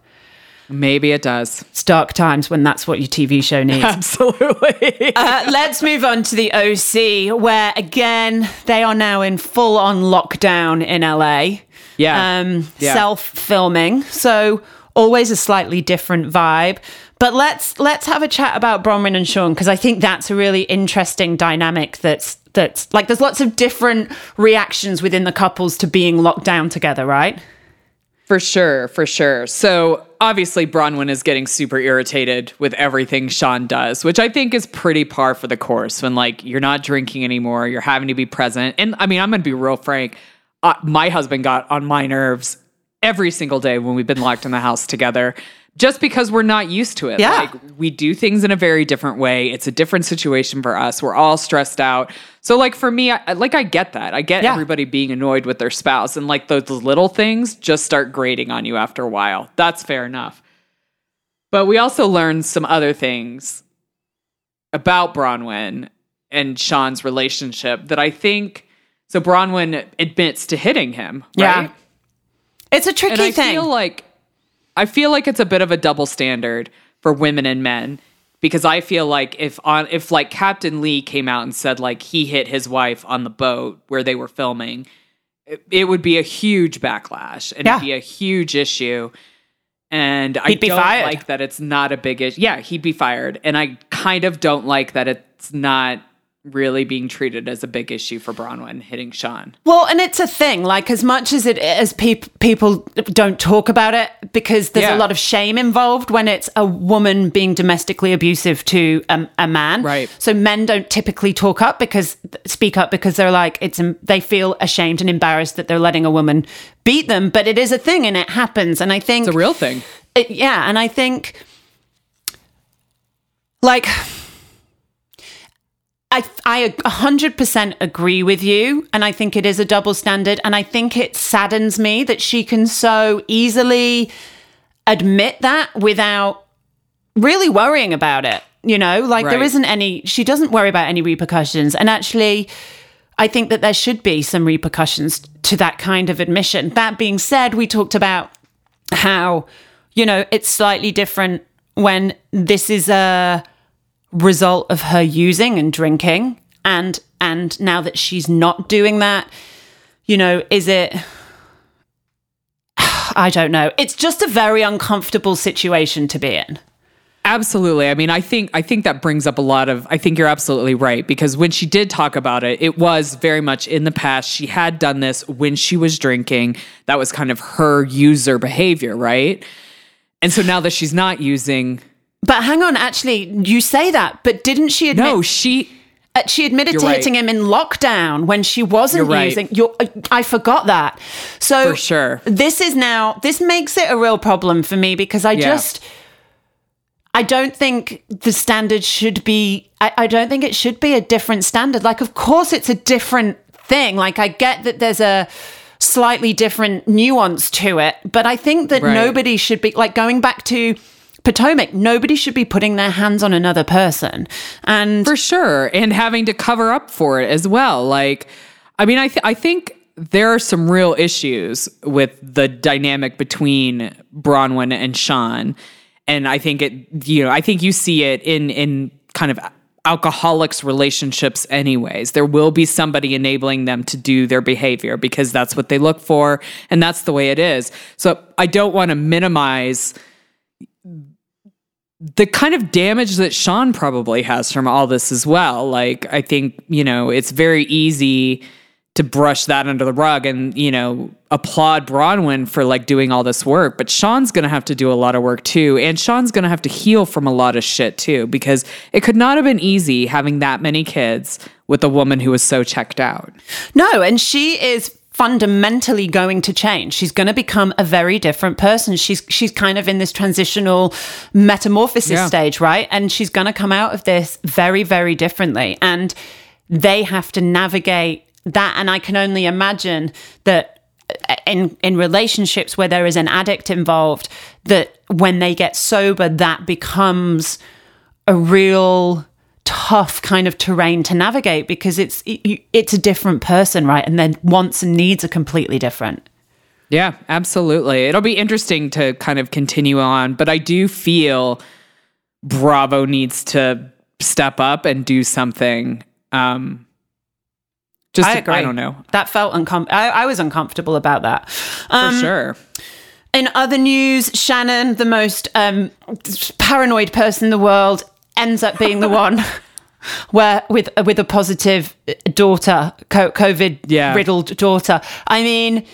Maybe it does. It's dark times when that's what your TV show needs. Absolutely. Uh, let's move on to the OC, where again, they are now in full on lockdown in LA. Yeah. Um, Yeah. Self filming. So always a slightly different vibe. But let's let's have a chat about Braunwyn and Sean because I think that's a really interesting dynamic. That's that's like there's lots of different reactions within the couples to being locked down together, right? For sure, for sure. So obviously, Braunwyn is getting super irritated with everything Sean does, which I think is pretty par for the course. When like you're not drinking anymore, you're having to be present. And I mean, I'm going to be real frank. Uh, my husband got on my nerves every single day when we've been locked in the house together, just because we're not used to it. Yeah. Like we do things in a very different way. It's a different situation for us. We're all stressed out. So like for me, I, like I get that. I get Yeah. everybody being annoyed with their spouse and like those little things just start grating on you after a while. That's fair enough. But we also learned some other things about Braunwyn and Sean's relationship that I think so Braunwyn admits to hitting him, Yeah. It's a tricky and I thing. feel like I feel like it's a bit of a double standard for women and men because I feel like if on if like Captain Lee came out and said like he hit his wife on the boat where they were filming, it, it would be a huge backlash and Yeah. it'd be a huge issue. And I He'd be don't fired. like that it's not a big issue. Yeah, he'd be fired. And I kind of don't like that it's not really being treated as a big issue for Braunwyn hitting Sean. Well, and it's a thing. Like as much as it as peop- people don't talk about it because there's Yeah. a lot of shame involved when it's a woman being domestically abusive to a, a man. Right. So men don't typically talk up because speak up because they're like it's they feel ashamed and embarrassed that they're letting a woman beat them. But it is a thing and it happens. And I think It's a real thing. it, yeah, and I think like I I a hundred percent agree with you, and I think it is a double standard, and I think it saddens me that she can so easily admit that without really worrying about it. You know, like there Right. isn't any. She doesn't worry about any repercussions, and actually. I think that there should be some repercussions to that kind of admission. That being said, we talked about how you know it's slightly different when this is a result of her using and drinking and and now that she's not doing that you know is it i don't know it's just a very uncomfortable situation to be in Absolutely. I mean, I think I think that brings up a lot of I think you're absolutely right because when she did talk about it, it was very much in the past. She had done this when she was drinking. That was kind of her user behavior, right? And so now that she's not using, but hang on actually you say that but didn't she admit no, she Uh, she admitted You're to right. hitting him in lockdown when she wasn't You're right. using. You're, I forgot that. So For sure. this is now. This makes it a real problem for me because I Yeah. just. I don't think the standard should be. I, I don't think it should be a different standard. Like, of course, it's a different thing. Like, I get that there's a slightly different nuance to it, but I think that Right. nobody should be like going back to Potomac. Nobody should be putting their hands on another person. And for sure and having to cover up for it as well like i mean i th- i think there are some real issues with the dynamic between braunwyn and sean and i think it you know i think you see it in in kind of alcoholics relationships anyways there will be somebody enabling them to do their behavior because that's what they look for and that's the way it is so i don't want to minimize the kind of damage that Sean probably has from all this as well. Like, I think, you know, it's very easy to brush that under the rug and, you know, applaud Braunwyn for like doing all this work. But Sean's going to have to do a lot of work too. And Sean's going to have to heal from a lot of shit too, because it could not have been easy having that many kids with a woman who was so checked out. No, and she is fundamentally going to change. She's going to become a very different person. She's she's kind of in this transitional metamorphosis Yeah. stage, right? And she's going to come out of this very very differently and they have to navigate that and I can only imagine that uh, in in relationships where there is an addict involved that when they get sober that becomes a real tough kind of terrain to navigate because it's it, it's a different person right and then wants and needs are completely different Yeah, absolutely. It'll be interesting to kind of continue on, but I do feel Bravo needs to step up and do something. Um, just I to-. I don't know That felt uncomfortable. I, I was uncomfortable about that. for Um, sure. In other news, Shannon, the most um, paranoid person in the world, ends up being the one where with uh, with a positive uh, daughter, COVID Yeah. riddled daughter. I mean,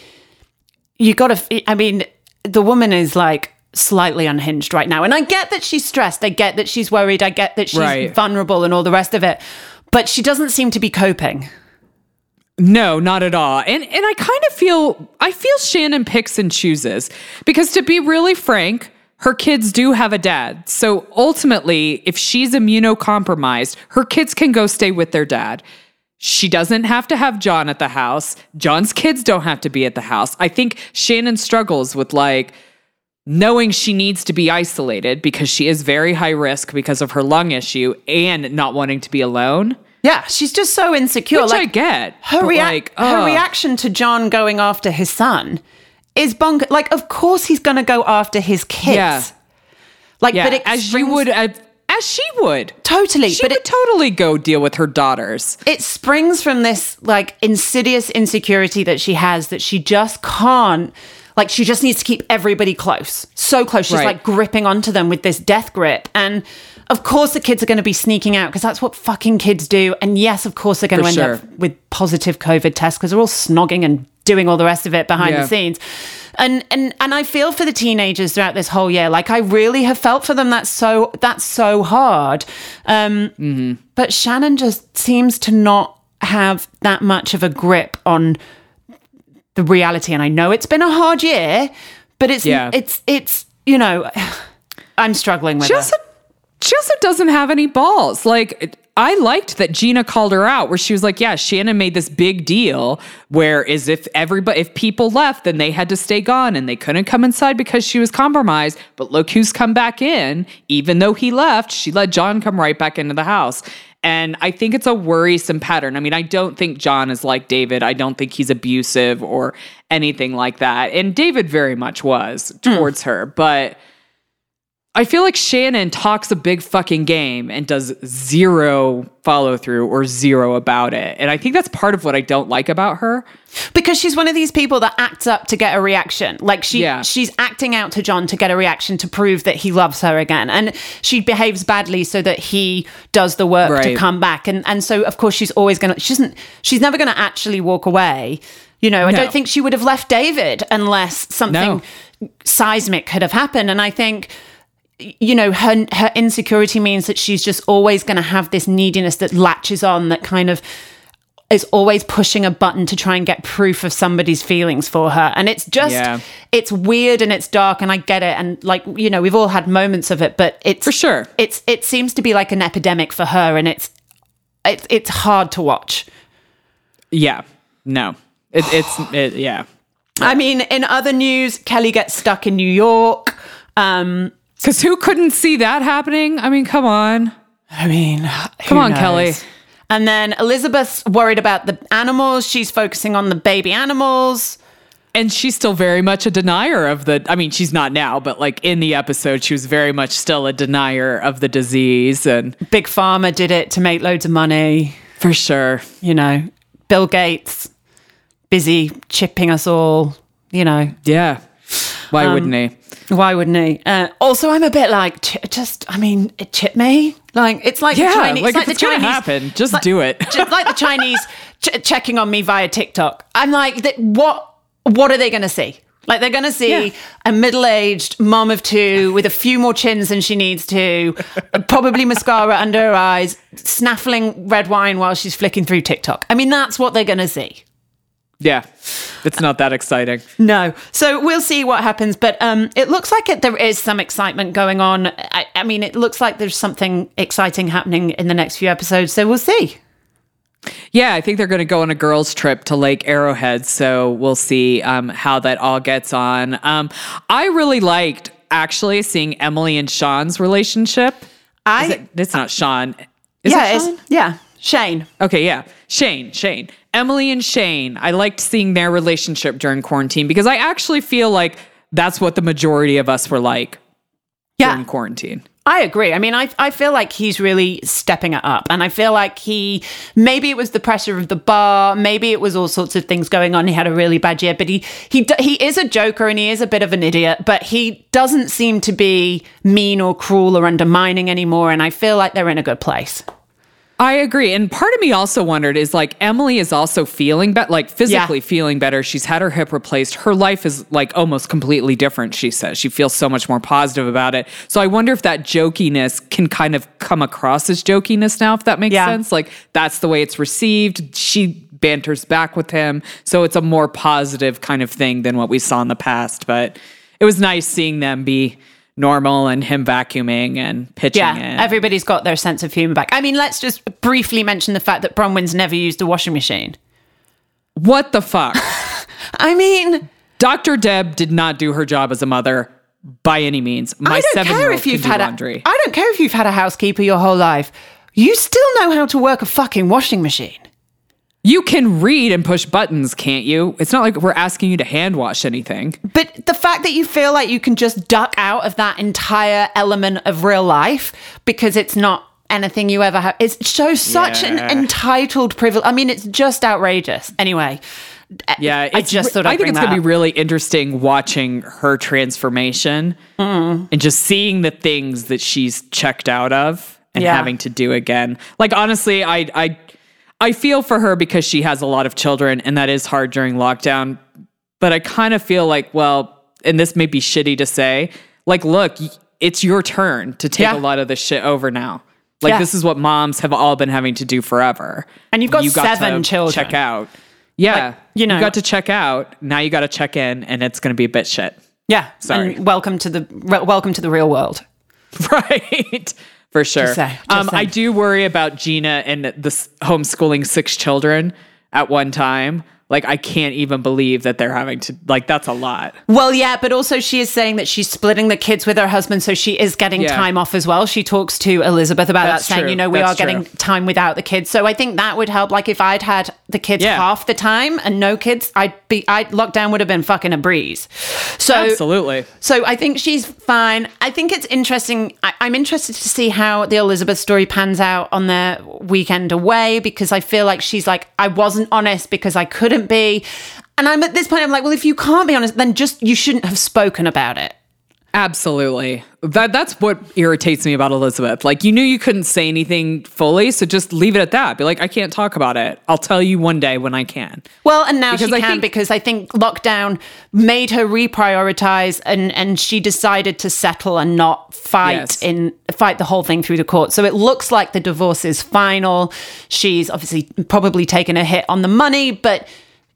you got to. I mean, the woman is like slightly unhinged right now, and I get that she's stressed. I get that she's worried. I get that she's Right. vulnerable and all the rest of it. But she doesn't seem to be coping. No, not at all. And and I kind of feel I feel Shannon picks and chooses because to be really frank, her kids do have a dad. So ultimately, if she's immunocompromised, her kids can go stay with their dad. She doesn't have to have John at the house. John's kids don't have to be at the house. I think Shannon struggles with like knowing she needs to be isolated because she is very high risk because of her lung issue and not wanting to be alone. Yeah, she's just so insecure. Which like I get. her, rea- like, her reaction to John going after his son is bonk. Like, of course he's going to go after his kids. Yeah. Like, Yeah, but it as you would, uh, as she would. totally. She but would it totally go deal with her daughters. it springs from this like insidious insecurity that she has that she just can't. Like, she just needs to keep everybody close, so close. She's Right. like gripping onto them with this death grip, and. Of course, the kids are going to be sneaking out because that's what fucking kids do. And yes, of course, they're going to end sure. up with positive COVID tests because they're all snogging and doing all the rest of it behind Yeah. the scenes. And and and I feel for the teenagers throughout this whole year. Like I really have felt for them. That's so that's so hard. Um, Mm-hmm. But Shannon just seems to not have that much of a grip on the reality. And I know it's been a hard year, but it's Yeah. it's it's you know I'm struggling with She it. also, she also doesn't have any balls. Like, I liked that Gina called her out where she was like, yeah, Shannon made this big deal where is if everybody, if people left, then they had to stay gone and they couldn't come inside because she was compromised. But look who's come back in. Even though he left, she let John come right back into the house. And I think it's a worrisome pattern. I mean, I don't think John is like David. I don't think he's abusive or anything like that. And David very much was hmm. towards her. But I feel like Shannon talks a big fucking game and does zero follow through or zero about it. And I think that's part of what I don't like about her. because she's one of these people that acts up to get a reaction like she Yeah. she's acting out to john to get a reaction to prove that he loves her again and she behaves badly so that he does the work to come back and and so of course she's always gonna she doesn't she's never gonna actually walk away you know i No. don't think she would have left david unless something seismic could have happened and i think you know her her insecurity means that she's just always going to have this neediness that latches on that kind of is always pushing a button to try and get proof of somebody's feelings for her and it's just Yeah. it's weird and it's dark and I get it and like you know we've all had moments of it but it's For sure. it's it seems to be like an epidemic for her and it's it's it's hard to watch Yeah. No. It, it's, it, yeah. I mean in other news Kelly gets stuck in New York um Because who couldn't see that happening? I mean, come on. I mean, Come on, Kelly. And then Elizabeth's worried about the animals. She's focusing on the baby animals. And she's still very much a denier of the, I mean, she's not now, but like in the episode, she was very much still a denier of the disease. And Big Pharma did it to make loads of money. for sure. You know, Bill Gates busy chipping us all. You know, Yeah. Why Um, wouldn't he? Why wouldn't he? Uh, also, I'm a bit like, ch- just, I mean, it chip me. Like it's like Yeah, the Chinese, like, if the Chinese happen, just like- do it. just like the Chinese ch- checking on me via TikTok. I'm like, th- what? What are they going to see? Like they're going to see Yeah. a middle-aged mom of two with a few more chins than she needs to, probably mascara under her eyes, snaffling red wine while she's flicking through TikTok. I mean, that's what they're going to see. Yeah. It's not that exciting. No. So we'll see what happens. But um, it looks like it, there is some excitement going on. I, I mean, it looks like there's something exciting happening in the next few episodes. So we'll see. Yeah, I think they're going to go on a girls' trip to Lake Arrowhead. So we'll see um, how that all gets on. Um, I really liked actually seeing Emily and Sean's relationship. I Is it, it's not Sean. Is yeah, it Sean? yeah. Shane. Okay, yeah. Shane, Shane. Emily and Shane. I liked seeing their relationship during quarantine because I actually feel like that's what the majority of us were like Yeah. during quarantine. I agree. I mean, I I feel like he's really stepping it up, and I feel like he maybe it was the pressure of the bar, maybe it was all sorts of things going on. He had a really bad year, but he he he is a joker and he is a bit of an idiot, but he doesn't seem to be mean or cruel or undermining anymore. And I feel like they're in a good place. I agree. And part of me also wondered is like Emily is also feeling better, like physically Yeah. feeling better. She's had her hip replaced. Her life is like almost completely different, she says. She feels so much more positive about it. So I wonder if that jokiness can kind of come across as jokiness now, if that makes Yeah. sense. Like that's the way it's received. She banters back with him. So it's a more positive kind of thing than what we saw in the past. But it was nice seeing them be normal and him vacuuming and pitching Yeah, in. everybody's got their sense of humor back. I mean, let's just briefly mention the fact that Braunwyn's never used a washing machine. what the fuck? I mean, Dr. Deb did not do her job as a mother by any means. My I don't seven year care old if you've had laundry. a, I don't care if you've had a housekeeper your whole life. You still know how to work a fucking washing machine. You can read and push buttons, can't you? It's not like we're asking you to hand wash anything. But the fact that you feel like you can just duck out of that entire element of real life because it's not anything you ever have, it shows such Yeah. an entitled privilege. I mean, it's just outrageous. Anyway, Yeah, I it's just thought I'd I think it's gonna be really interesting watching her transformation Mm. and just seeing the things that she's checked out of and Yeah. having to do again. Like honestly, I I I feel for her because she has a lot of children and that is hard during lockdown. But I kind of feel like, well, and this may be shitty to say, like, look, it's your turn to take Yeah. a lot of this shit over now. Like Yeah. this is what moms have all been having to do forever. And you've got You seven to children. Check out. Yeah, you know- you got to check out. Now you got to check in, and it's going to be a bit shit, yeah. Sorry. And welcome to the re- welcome to the real world. right? For sure. Just say- just um. I do worry about Gina and the homeschooling six children at one time. Like I can't even believe that they're having to. Like that's a lot. Well, yeah, but also she is saying that she's splitting the kids with her husband, so she is getting Yeah. time off as well. She talks to Elizabeth about That's that, saying, you know, we That's are getting time without the kids. So I think that would help. Like if I'd had the kids Yeah. half the time and no kids, I'd be, I lockdown would have been fucking a breeze. So Absolutely. So I think she's fine. I think it's interesting. I, I'm interested to see how the Elizabeth story pans out on their weekend away because I feel like she's like, I wasn't honest because I couldn't be. And I'm at this point, I'm like, well, if you can't be honest, then just you shouldn't have spoken about it. Absolutely. That that's what irritates me about Elizabeth. Like you knew you couldn't say anything fully, so just leave it at that. Be like, I can't talk about it. I'll tell you one day when I can. Well, and now Because she I can think- because I think lockdown made her reprioritize and and she decided to settle and not fight Yes. in fight the whole thing through the court. So it looks like the divorce is final. She's obviously probably taken a hit on the money, but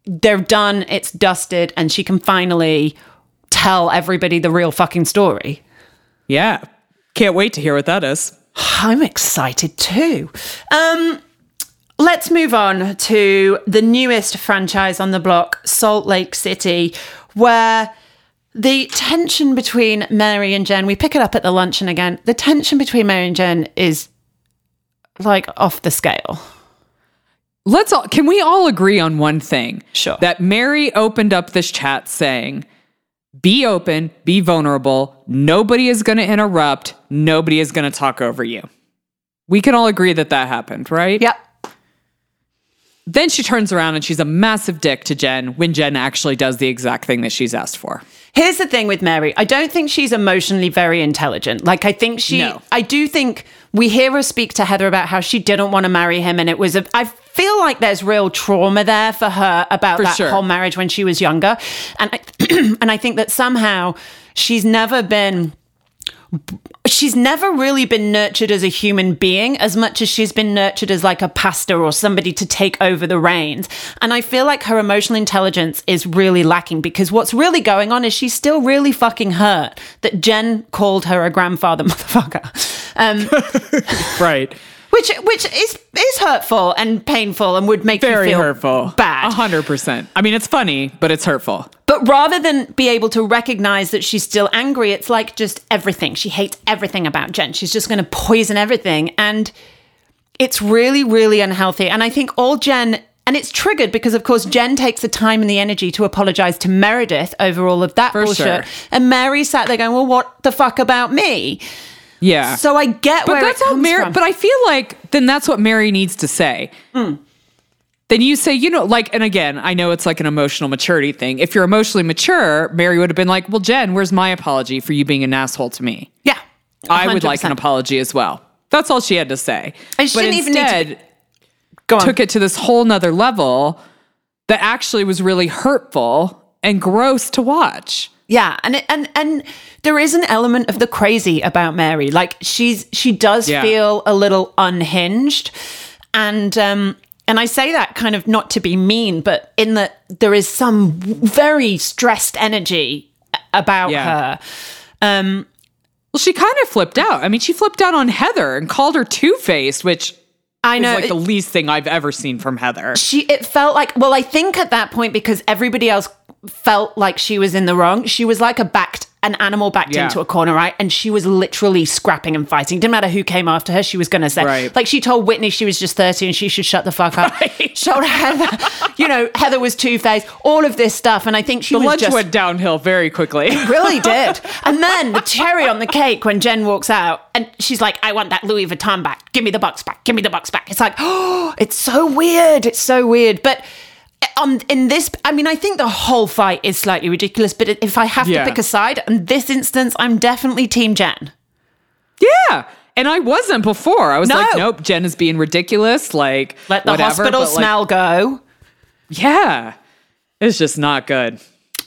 they're done, it's dusted and she can finally tell everybody the real fucking story. Yeah. Can't wait to hear what that is. I'm excited too. Um, let's move on to the newest franchise on the block, Salt Lake City, where the tension between Mary and Jen, we pick it up at the luncheon again. The tension between Mary and Jen is like off the scale. Let's all can we all agree on one thing? Sure. That Mary opened up this chat saying, be open, be vulnerable. Nobody is going to interrupt. Nobody is going to talk over you. We can all agree that that happened, right? Yep. Then she turns around and she's a massive dick to Jen when Jen actually does the exact thing that she's asked for. Here's the thing with Mary. I don't think she's emotionally very intelligent. Like I think she No. I do think we hear her speak to Heather about how she didn't want to marry him and it was a I feel like there's real trauma there for her about For that sure. whole marriage when she was younger. And I, and I think that somehow she's never been she's never really been nurtured as a human being as much as she's been nurtured as like a pastor or somebody to take over the reins. And I feel like her emotional intelligence is really lacking because what's really going on is she's still really fucking hurt that Jen called her a grandfather motherfucker. Um, Right. Which which is is hurtful and painful and would make Very you feel hurtful. bad. A hundred percent. I mean, it's funny, but it's hurtful. But rather than be able to recognize that she's still angry, it's like just everything. She hates everything about Jen. She's just going to poison everything. And it's really, really unhealthy. And I think all Jen, and it's triggered because, of course, Jen takes the time and the energy to apologize to Meredith over all of that For bullshit. sure. And Mary sat there going, well, what the fuck about me? Yeah. So I get but where that's comes Mary. from. But I feel like then that's what Mary needs to say. Hmm. Then you say, you know, like, and again, I know it's like an emotional maturity thing. If you're emotionally mature, Mary would have been like, well, Jen, where's my apology for you being an asshole to me? yeah. I would like an apology as well. That's all she had to say. And she but didn't even need to be- instead, Go on. took it to this whole nother level that actually was really hurtful and gross to watch. Yeah, and and and there is an element of the crazy about Mary. Like she's she does Yeah. feel a little unhinged, and um and I say that kind of not to be mean, but in that there is some very stressed energy about Yeah. her. Um, Well, she kind of flipped out. I mean, she flipped out on Heather and called her two faced, which I is know like the least thing I've ever seen from Heather. she it felt like well i think at that point because everybody else felt like she was in the wrong she was like a backed an animal backed Yeah. into a corner right and she was literally scrapping and fighting didn't matter who came after her she was gonna say Right. like she told whitney she was just 30 and she should shut the fuck up Right. told heather you know heather was two-faced all of this stuff and i think she The was lunch just went downhill very quickly. really did. And then the cherry on the cake when Jen walks out and she's like, I want that Louis Vuitton back. Give me the box back. Give me the box back. It's like, oh, it's so weird. It's so weird. But um, in this, I mean, I think the whole fight is slightly ridiculous. But if I have Yeah. to pick a side, in this instance, I'm definitely Team Jen. yeah. And I wasn't before. I was No. like, nope, Jen is being ridiculous. Like, Let the whatever, hospital but, like, smell go. yeah. It's just not good.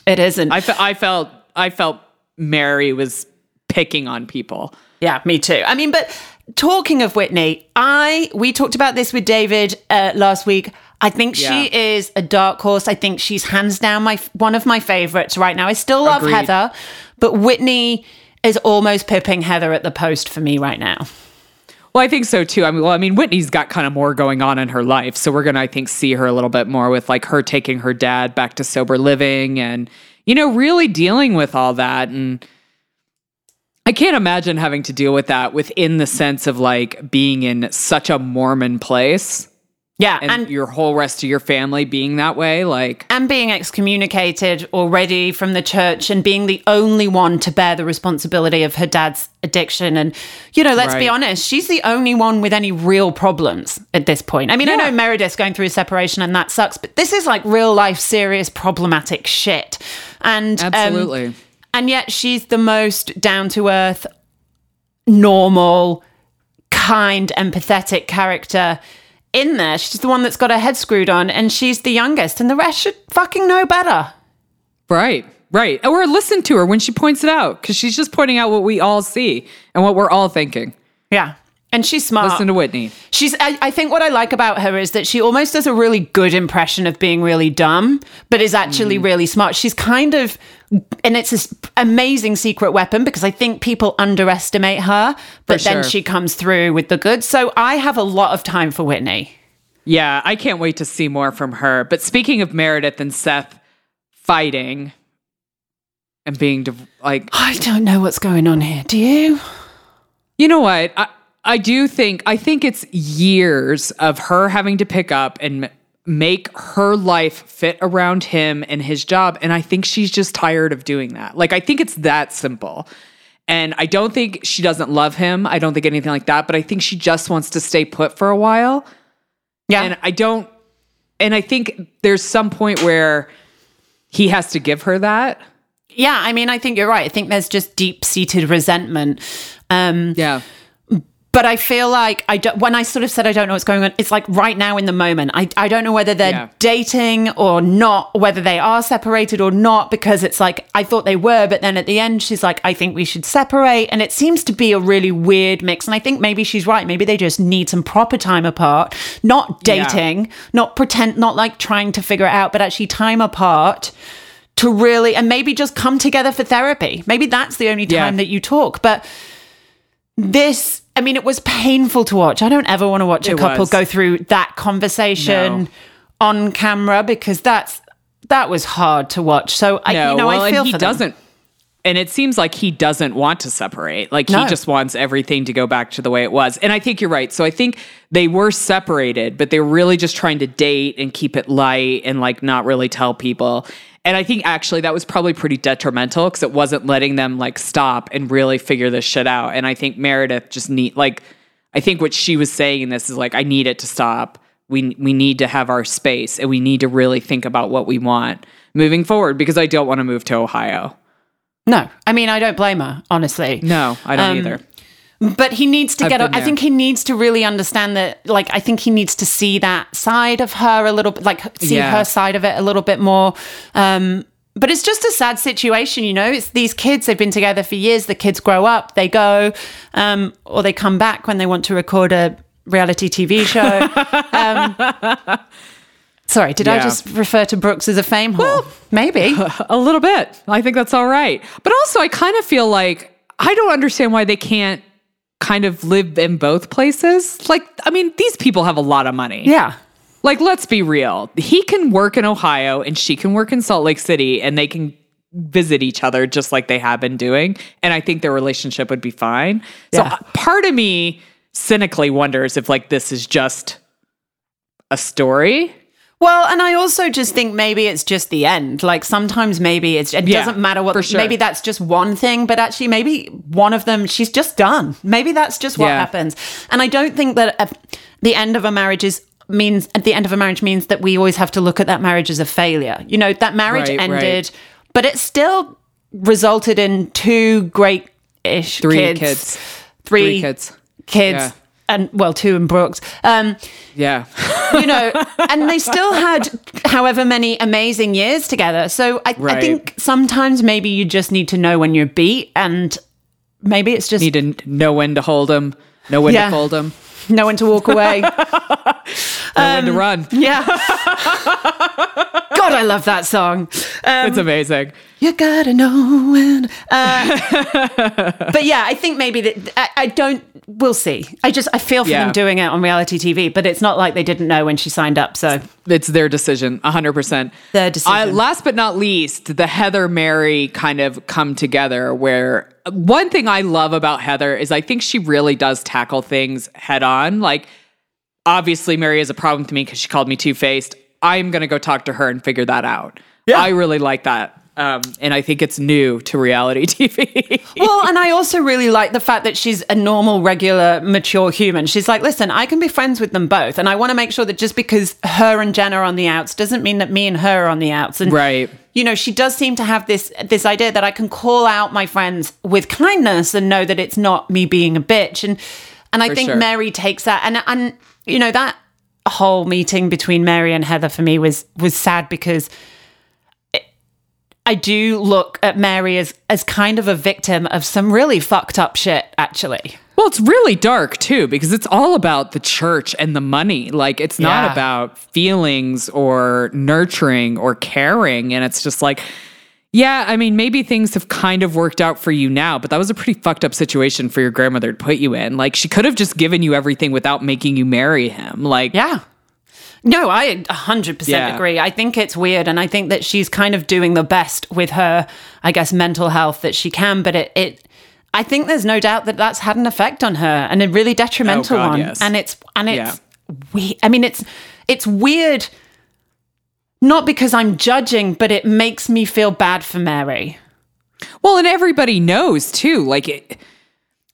It isn't. I, fe- I felt I felt Mary was picking on people. Yeah, me too. I mean, but talking of Whitney, I we talked about this with David uh, last week. I think she is a dark horse. I think she's hands down my one of my favorites right now. I still love Agreed. Heather, but Whitney is almost pipping Heather at the post for me right now. Well, I think so too. I mean, well, I mean, Whitney's got kind of more going on in her life, so we're gonna, I think, see her a little bit more with like her taking her dad back to sober living, and you know, really dealing with all that. And I can't imagine having to deal with that within the sense of like being in such a Mormon place Yeah, and, and your whole rest of your family being that way. Like, and being excommunicated already from the church and being the only one to bear the responsibility of her dad's addiction and you know let's be honest she's the only one with any real problems at this point i mean i know meredith's going through a separation and that sucks but this is like real life serious problematic shit and um, absolutely. and yet she's the most down to earth normal kind empathetic character in there she's the one that's got her head screwed on and she's the youngest and the rest should fucking know better Right, right. Or listen to her when she points it out because she's just pointing out what we all see and what we're all thinking. yeah and she's smart Listen to Whitney. She's. I, I think what I like about her is that she almost does a really good impression of being really dumb, but is actually Mm. really smart. She's kind of, and it's this amazing secret weapon because I think people underestimate her, but For then she comes through with the goods. So I have a lot of time for Whitney. Yeah, I can't wait to see more from her. But speaking of Meredith and Seth fighting and being div- like, I don't know what's going on here. Do you? you know what? I, I do think, I think it's years of her having to pick up and make her life fit around him and his job. And I think she's just tired of doing that. Like, I think it's that simple. And I don't think she doesn't love him. I don't think anything like that. But I think she just wants to stay put for a while. Yeah. And I don't, and I think there's some point where he has to give her that. yeah. I mean, I think you're right. I think there's just deep seated resentment. Um, Yeah. But I feel like I don't, when I sort of said I don't know what's going on, it's like right now in the moment. I, I don't know whether they're Yeah. dating or not, whether they are separated or not, because it's like I thought they were, but then at the end she's like, I think we should separate. And it seems to be a really weird mix. And I think maybe she's right. Maybe they just need some proper time apart, not Yeah. dating, not pretend, not like trying to figure it out, but actually time apart to really, and maybe just come together for therapy. Maybe that's the only Yeah. time that you talk. But this i mean it was painful to watch i don't ever want to watch a couple was. go through that conversation No. on camera because that's that was hard to watch so i No, you know well, i and he doesn't. And it seems like he doesn't want to separate. Like he just wants everything to go back to the way it was. And I think you're right. So I think they were separated, but they were really just trying to date and keep it light and like not really tell people. And I think actually that was probably pretty detrimental because it wasn't letting them like stop and really figure this shit out. And I think Meredith just need like I think what she was saying in this is like I need it to stop. We we need to have our space and we need to really think about what we want moving forward because I don't want to move to Ohio. No, I mean I don't blame her, honestly. No, I don't Um, either. But he needs to I've get. been I think he needs to really understand that. Like, I think he needs to see that side of her a little bit, like see Yeah. her side of it a little bit more. Um, but it's just a sad situation, you know. It's these kids; they've been together for years. The kids grow up, they go, um, or they come back when they want to record a reality TV show. um, sorry, did I just refer to Brooks as a fame whore? Maybe. A little bit. I think that's all right. But also I kind of feel like I don't understand why they can't kind of live in both places. Like I mean, these people have a lot of money. yeah. Like, let's be real. He can work in Ohio and she can work in Salt Lake City and they can visit each other just like they have been doing. And I think their relationship would be fine. So Yeah. uh, part of me cynically wonders if like this is just a story. Well, and I also just think maybe it's just the end. Like sometimes maybe it's it Yeah, doesn't matter what sure. maybe that's just one thing, but actually maybe one of them she's just done. Maybe that's just what Yeah. happens. And I don't think that uh, the end of a marriage is means at the end of a marriage means that we always have to look at that marriage as a failure. You know, that marriage Right, right. ended, but it still resulted in two great ish Three kids. kids. Three, Three kids. kids. Yeah. And well, two in Brooks. Um, Yeah. you know, and they still had however many amazing years together. So I, I think sometimes maybe you just need to know when you're beat, and maybe it's just Need to know when to hold them, know when Yeah. to fold them, know when to walk away. know when to run. yeah. God, I love that song. Um, It's amazing. you gotta know when. Uh, but yeah, I think maybe that I, I don't. We'll see. I just I feel for Yeah. them doing it on reality TV, but it's not like they didn't know when she signed up. So It's their decision, 100%. Their decision. I, last but not least, the Heather Mary kind of come together where one thing I love about Heather is I think she really does tackle things head on. Like, obviously, Mary is a problem to me because she called me two faced. I'm going to go talk to her and figure that out. Yeah. I really like that. Um, and I think it's new to reality TV. well, and I also really like the fact that she's a normal, regular, mature human. She's like, listen, I can be friends with them both. And I want to make sure that just because her and Jen are on the outs doesn't mean that me and her are on the outs. And, Right. you know, she does seem to have this this idea that I can call out my friends with kindness and know that it's not me being a bitch. And and I For think sure. Mary takes that. And and you know that whole meeting between Mary and Heather for me was was sad because I do look at Mary as as kind of a victim of some really fucked up shit, actually. Well, it's really dark too because it's all about the church and the money. Like it's not Yeah. about feelings or nurturing or caring and it's just like yeah, I mean maybe things have kind of worked out for you now, but that was a pretty fucked up situation for your grandmother to put you in. Like she could have just given you everything without making you marry him. Like Yeah. No, I 100% Yeah. agree. I think it's weird and I think that she's kind of doing the best with her I guess mental health that she can, but it it I think there's no doubt that that's had an effect on her and a really detrimental Oh, God, one. yes. And it's and it's we I mean it's it's weird not because I'm judging, but it makes me feel bad for Mary. Well, and everybody knows too. Like it,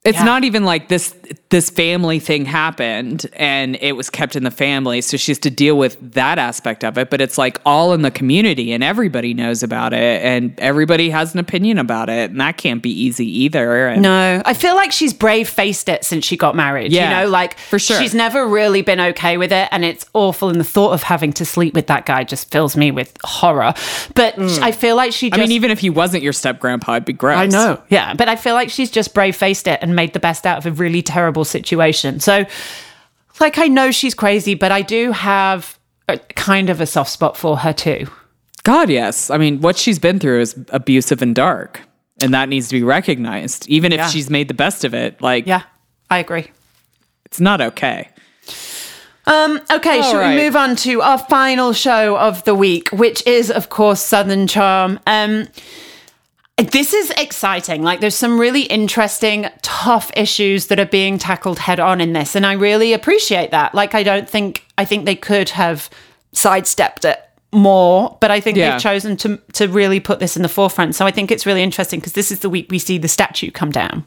it's Yeah. not even like this this family thing happened and it was kept in the family, so she has to deal with that aspect of it. But it's like all in the community, and everybody knows about it, and everybody has an opinion about it, and that can't be easy either. And No, I feel like she's brave faced it since she got married. Yeah, you know, like for sure. she's never really been okay with it, and it's awful. And the thought of having to sleep with that guy just fills me with horror. But I feel like she. Mm. I mean, even if he wasn't your step grandpa, it'd be gross. I know, yeah, but I feel like she's just brave faced it and made the best out of a really terrible situation. So, like, I know she's crazy, but I do have a, kind of a soft spot for her too. God, yes. I mean, what she's been through is abusive and dark, and that needs to be recognized, even if Yeah. she's made the best of it. Like, Yeah, I agree. it's not okay. Um, okay, All should right. we move on to our final show of the week, which is, of course, Southern Charm. Um, This is exciting. Like, there's some really interesting, tough issues that are being tackled head on in this. And I really appreciate that. Like, I don't think, I think they could have sidestepped it more, but I think Yeah. they've chosen to, to really put this in the forefront. So I think it's really interesting because this is the week we see the statue come down.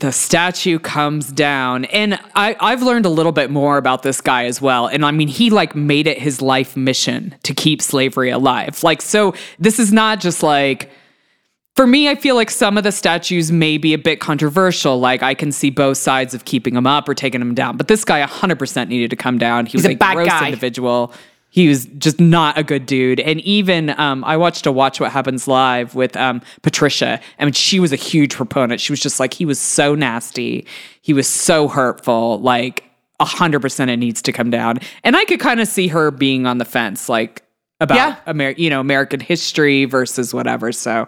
the statue comes down and I, i've learned a little bit more about this guy as well and i mean he like made it his life mission to keep slavery alive like so this is not just like for me i feel like some of the statues may be a bit controversial like i can see both sides of keeping him up or taking him down but this guy 100% needed to come down he was a a, bad gross guy. individual he was just not a good dude. And even um, I watched a Watch What Happens live with um, Patricia. and she was a huge proponent. She was just like, he was so nasty. He was so hurtful. Like, 100% it needs to come down. And I could kind of see her being on the fence, like about Yeah. Amer- you know, American history versus whatever. So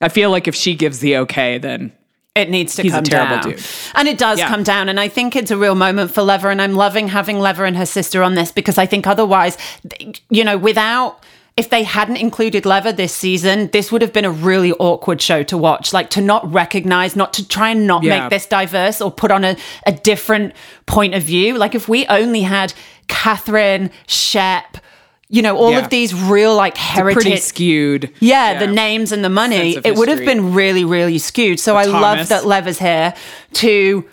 I feel like if she gives the okay, then It needs to He's a come terrible down. dude. And it does Yeah. come down. And I think it's a real moment for Leva. And I'm loving having Leva and her sister on this because I think otherwise, you know, without. If they hadn't included Leva this season, this would have been a really awkward show to watch. Like to not recognize, not to try and not Yeah. make this diverse or put on a, a different point of view. Like if we only had Kathryn, Shep, you know, all Yeah. of these real like heritage pretty skewed. yeah, the names and the money, it would have been really, really skewed. So I love that Lev is here to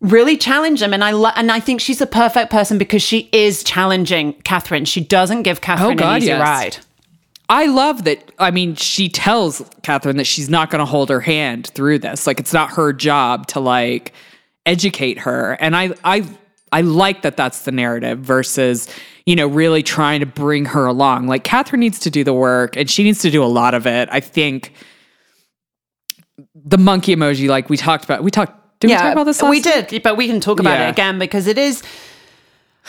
really challenge him, and I lo- and I think she's the perfect person because she is challenging Kathryn. She doesn't give Kathryn oh, God, an easy yes. ride. I love that. I mean, she tells Kathryn that she's not going to hold her hand through this. Like, it's not her job to like educate her. And I, I, I like that that's the narrative versus, you know, really trying to bring her along. Like, Kathryn needs to do the work and she needs to do a lot of it. I think the monkey emoji, like we talked about, we talked, did we talk about this last we did, but we can talk about Yeah. it again because it is.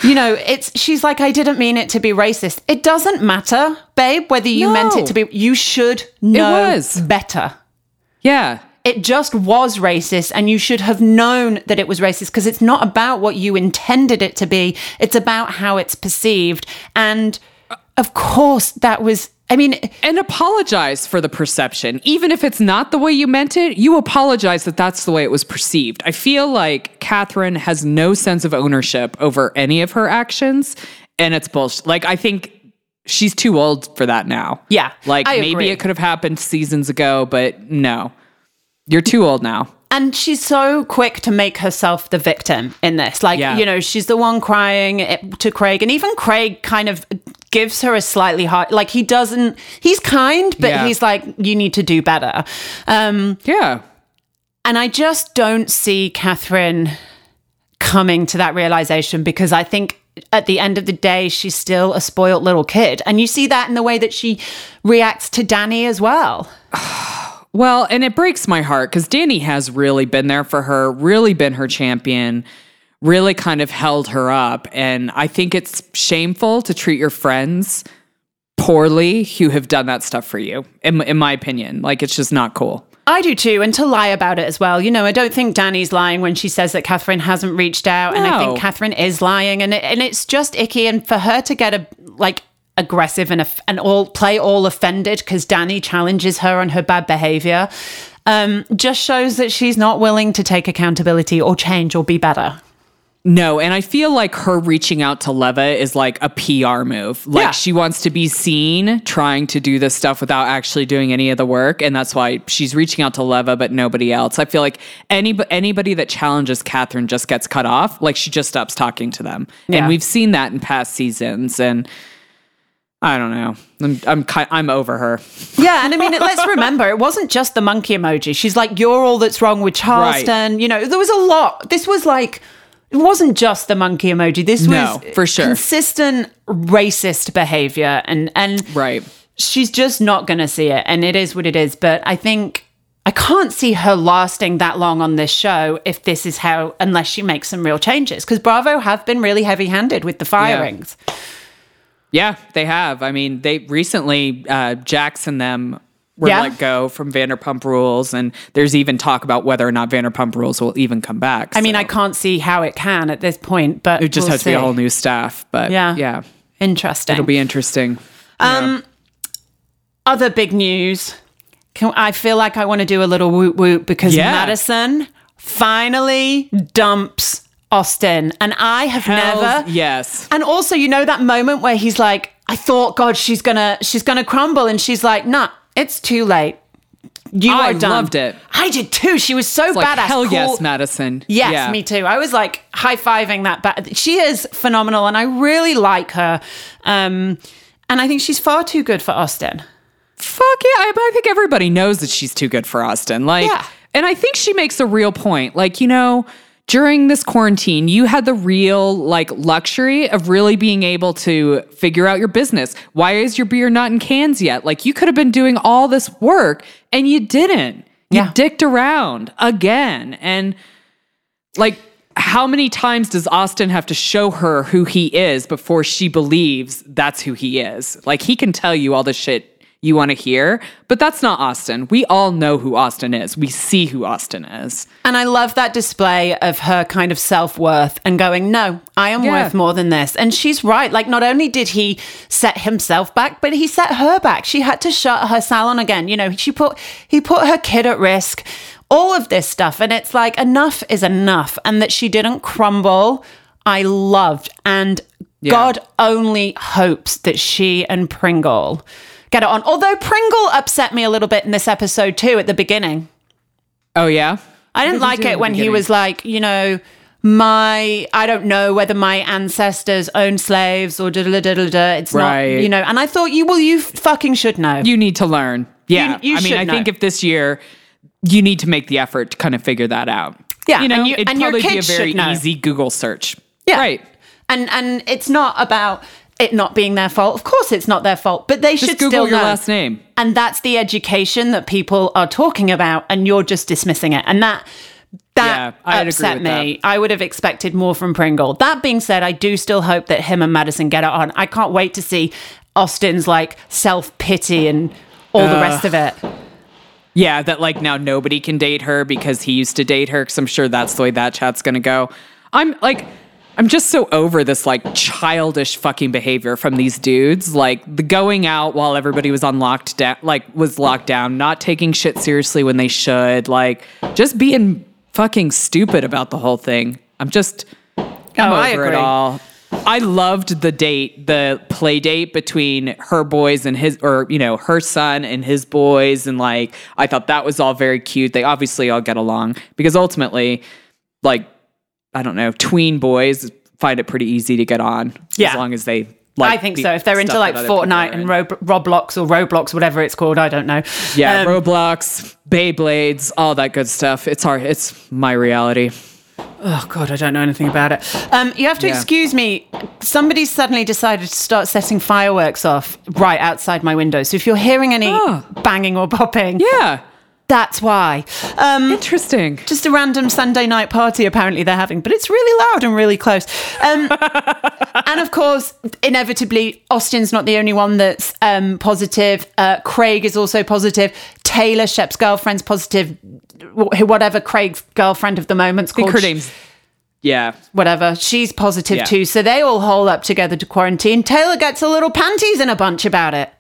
You know, it's she's like, I didn't mean it to be racist. It doesn't matter, babe, whether you meant it to be. You should know was. better. Yeah. It just was racist and you should have known that it was racist because it's not about what you intended it to be. It's about how it's perceived. And of course that was i mean and apologize for the perception. Even if it's not the way you meant it you apologize that that's the way it was perceived. I feel like kathryn has no sense of ownership over any of her actions and it's bullshit like i think she's too old for that now. Yeah, like maybe it could have happened seasons ago but no you're too old now and she's so quick to make herself the victim in this like Yeah. you know she's the one crying to craig and even craig kind of gives her a slightly hard like he doesn't he's kind but Yeah. he's like you need to do better um yeah And I just don't see Kathryn coming to that realization because I think at the end of the day, she's still a spoiled little kid. And you see that in the way that she reacts to Danni as well. Well, and it breaks my heart because Danni has really been there for her, really been her champion, really kind of held her up. And I think it's shameful to treat your friends poorly who have done that stuff for you, in, in my opinion. Like, it's just not cool. I do too, and to lie about it as well. You know, I don't think Danni's lying when she says that Kathryn hasn't reached out, and I think Kathryn is lying, and it, and it's just icky. And for her to get a like aggressive and and all play all offended because Danni challenges her on her bad behavior, um, just shows that she's not willing to take accountability or change or be better. No, and I feel like her reaching out to Leva is like a PR move. Like Yeah. she wants to be seen trying to do this stuff without actually doing any of the work, and that's why she's reaching out to Leva, but nobody else. I feel like any anybody that challenges Kathryn just gets cut off. Like she just stops talking to them, Yeah. and we've seen that in past seasons. And I don't know, I'm I'm I'm over her. Yeah, and I mean, let's remember, it wasn't just the monkey emoji. She's like, "You're all that's wrong with Charleston." You know, there was a lot. This was like, it wasn't just the monkey emoji. This No, was for sure. consistent racist behavior, and and Right. she's just not going to see it, and it is what it is. But I think. I can't see her lasting that long on this show if this is how, unless she makes some real changes. Because Bravo have been really heavy handed with the firings. Yeah, they have. I mean, they recently uh, Jax and them were Yeah. let go from Vanderpump Rules, and there's even talk about whether or not Vanderpump Rules will even come back. I mean, I can't see how it can at this point, but it just we'll has to be a whole new staff. But Yeah. yeah, Interesting. it'll be interesting. Um, other big news Can, I feel like I want to do a little woot woot because Yeah. Madison finally dumps Austin. And I have Hells never. yes. And also, you know that moment where he's like, I thought, God, she's gonna she's gonna crumble. And she's like, nah, it's too late. You I are done. loved it. I did too. She was so Like badass. hell yes. Madison. Yes, Yeah. me too. I was like high fiving that. But she is phenomenal, and I really like her. Um, and I think she's far too good for Austin. Fuck yeah. I, I think everybody knows that she's too good for Austin. Like, Yeah. and I think she makes a real point. Like, you know, during this quarantine, you had the real like luxury of really being able to figure out your business. Why is your beer not in cans yet? Like, you could have been doing all this work and you didn't. You Yeah. dicked around again. And like, how many times does Austin have to show her who he is before she believes that's who he is? Like, he can tell you all this shit you want to hear, but that's not Austin. We all know who Austin is. We see who Austin is. And I love that display of her kind of self worth and going, no, I am Yeah. worth more than this. And she's right. Like, not only did he set himself back, but he set her back. She had to shut her salon again. You know, she put he put her kid at risk. All of this stuff, and it's like enough is enough, and that she didn't crumble. I loved, and God only hopes that she and Pringle get it on. Although Pringle upset me a little bit in this episode too at the beginning. Oh, yeah? I didn't What did he like it the when he was like, you know, my I don't know whether my ancestors owned slaves or da da da da da. It's Right. not, you know. And I thought you well, you fucking should know. You need to learn. Yeah. You- you I mean, should I think if this year you need to make the effort to kind of figure that out. Yeah, You know, and you- it'd and your probably be a very easy Google search. yeah, Right. And and it's not about it not being their fault. Of course, it's not their fault, but they Just should Google still your know. last name. And that's the education that people are talking about, and you're just dismissing it. And that that Yeah, upset me. I would have expected more from Pringle. That being said, I do still hope that him and Madison get it on. I can't wait to see Austin's like self pity and all the rest of it. Yeah, that like now nobody can date her because he used to date her. Because I'm sure that's the way that chat's gonna go. I'm like, I'm just so over this like childish fucking behavior from these dudes. Like the going out while everybody was on locked down, like was locked down, not taking shit seriously when they should, like just being fucking stupid about the whole thing. I'm just, I'm Oh, over it all. I loved the date, the play date between her boys and his, or you know, her son and his boys, and like I thought that was all very cute. They obviously all get along because ultimately, like I don't know, tween boys find it pretty easy to get on Yeah. as long as they. like I think so. If they're into like that other people Fortnite and. Rob- Roblox or Roblox, whatever it's called, I don't know. yeah, Um, Roblox, Beyblades, all that good stuff. It's our, it's my reality. Oh God, I don't know anything about it. Um, you have to Yeah. excuse me. Somebody suddenly decided to start setting fireworks off right outside my window. So if you're hearing any Oh. banging or popping, Yeah, that's why. Um, interesting. just a random Sunday night party apparently they're having, but it's really loud and really close. Um, and of course, inevitably, Austin's not the only one that's um, positive. Uh, Craig is also positive. Taylor, Shep's girlfriend's positive. Whatever Craig's girlfriend of the moment's I think called. her name's. Yeah, whatever. She's positive Yeah. too. So they all hole up together to quarantine. Taylor gets a little panties in a bunch about it.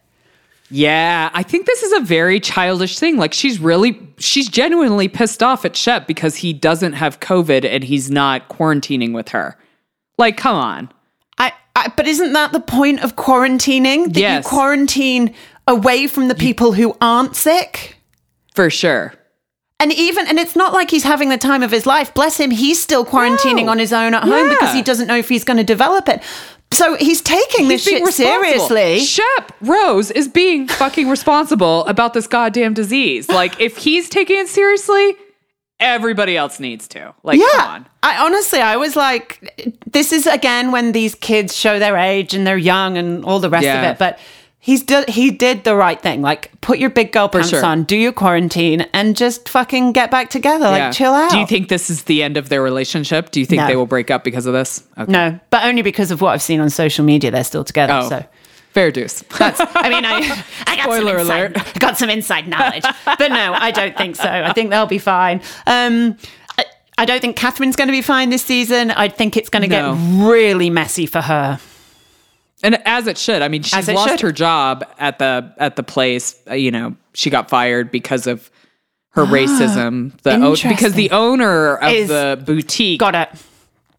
Yeah, I think this is a very childish thing. Like she's really she's genuinely pissed off at Shep because he doesn't have COVID and he's not quarantining with her. Like, come on. I, I but isn't that the point of quarantining? That Yes. you quarantine away from the people who aren't sick? For sure. And even and it's not like he's having the time of his life. Bless him, he's still quarantining No. on his own at home because he doesn't know if he's going to develop it. So he's taking this being shit seriously. Shep Rose is being fucking responsible about this goddamn disease. Like, if he's taking it seriously, everybody else needs to. Like, come on. I honestly, I was like, this is again when these kids show their age and they're young and all the rest Yeah. of it. But he's do- he did the right thing. Like, put your big girl pants sure. on, do your quarantine, and just fucking get back together. Like, Yeah. chill out. Do you think this is the end of their relationship? Do you think No. they will break up because of this? Okay. No, but only because of what I've seen on social media. They're still together. Oh, So. fair dues. That's, I mean, I, I got Spoiler some inside, alert. I got some inside knowledge, but no, I don't think so. I think they'll be fine. Um, I, I don't think Kathryn's going to be fine this season. I think it's going to No. get really messy for her. And as it should. I mean, she's lost should. her job at the at the place. Uh, you know, she got fired because of her racism. The o- because Ah, the owner of Is- the boutique Got it.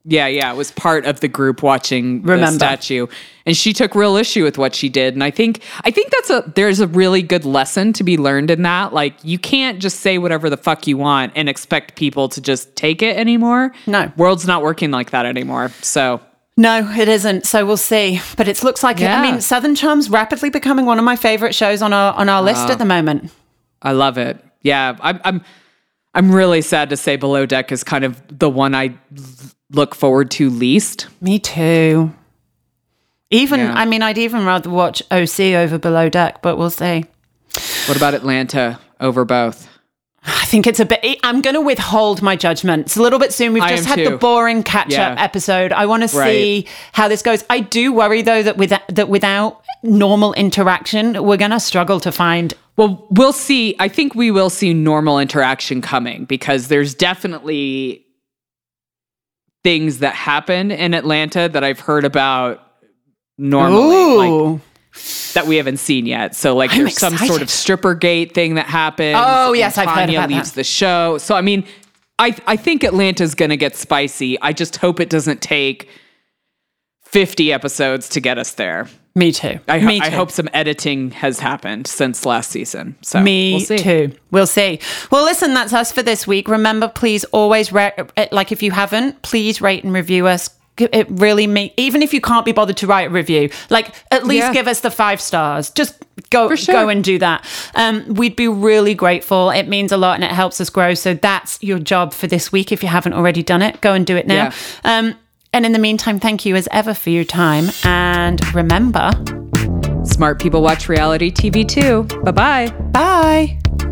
Yeah, yeah, it was part of the group watching the statue, and she took real issue with what she did. And I think, I think that's a there's a really good lesson to be learned in that. Like, you can't just say whatever the fuck you want and expect people to just take it anymore. No. world's not working like that anymore. So No, it isn't. So we'll see. But it looks like it. I mean, Southern Charms rapidly becoming one of my favorite shows on our on our list ah. at the moment. I love it. Yeah, I'm, I'm, I'm really sad to say Below Deck is kind of the one I look forward to least. Me too. Even Yeah. I mean, I'd even rather watch OC over Below Deck, but we'll see. What about Atlanta over both? I think it's a bit. I'm going to withhold my judgment. It's a little bit soon. We've just had the boring catch up Yeah. episode. I want to see how this goes. I do worry though that with that without normal interaction, we're going to struggle to find. Well, we'll see. I think we will see normal interaction coming because there's definitely things that happen in Atlanta that I've heard about normally, like, Ooh. That we haven't seen yet. So, like, I'm there's some sort of stripper gate thing that happens. Oh, yes, I've heard about that. leaves the show. So, I mean, I I think Atlanta's going to get spicy. I just hope it doesn't take 50 episodes to get us there. Me too. I, ho- Me I hope some editing has happened since last season. So Me we'll see. too. We'll see. Well, listen, that's us for this week. Remember, please always rate. Eh, like, if you haven't, please rate and review us. It really make even if you can't be bothered to write a review, like at least Yeah. give us the five stars. Just go sure. go and do that. Um, we'd be really grateful. It means a lot and it helps us grow. So that's your job for this week. If you haven't already done it, go and do it now. Yeah. Um, and in the meantime, thank you as ever for your time. And remember, Smart people watch reality TV too. Bye bye. bye.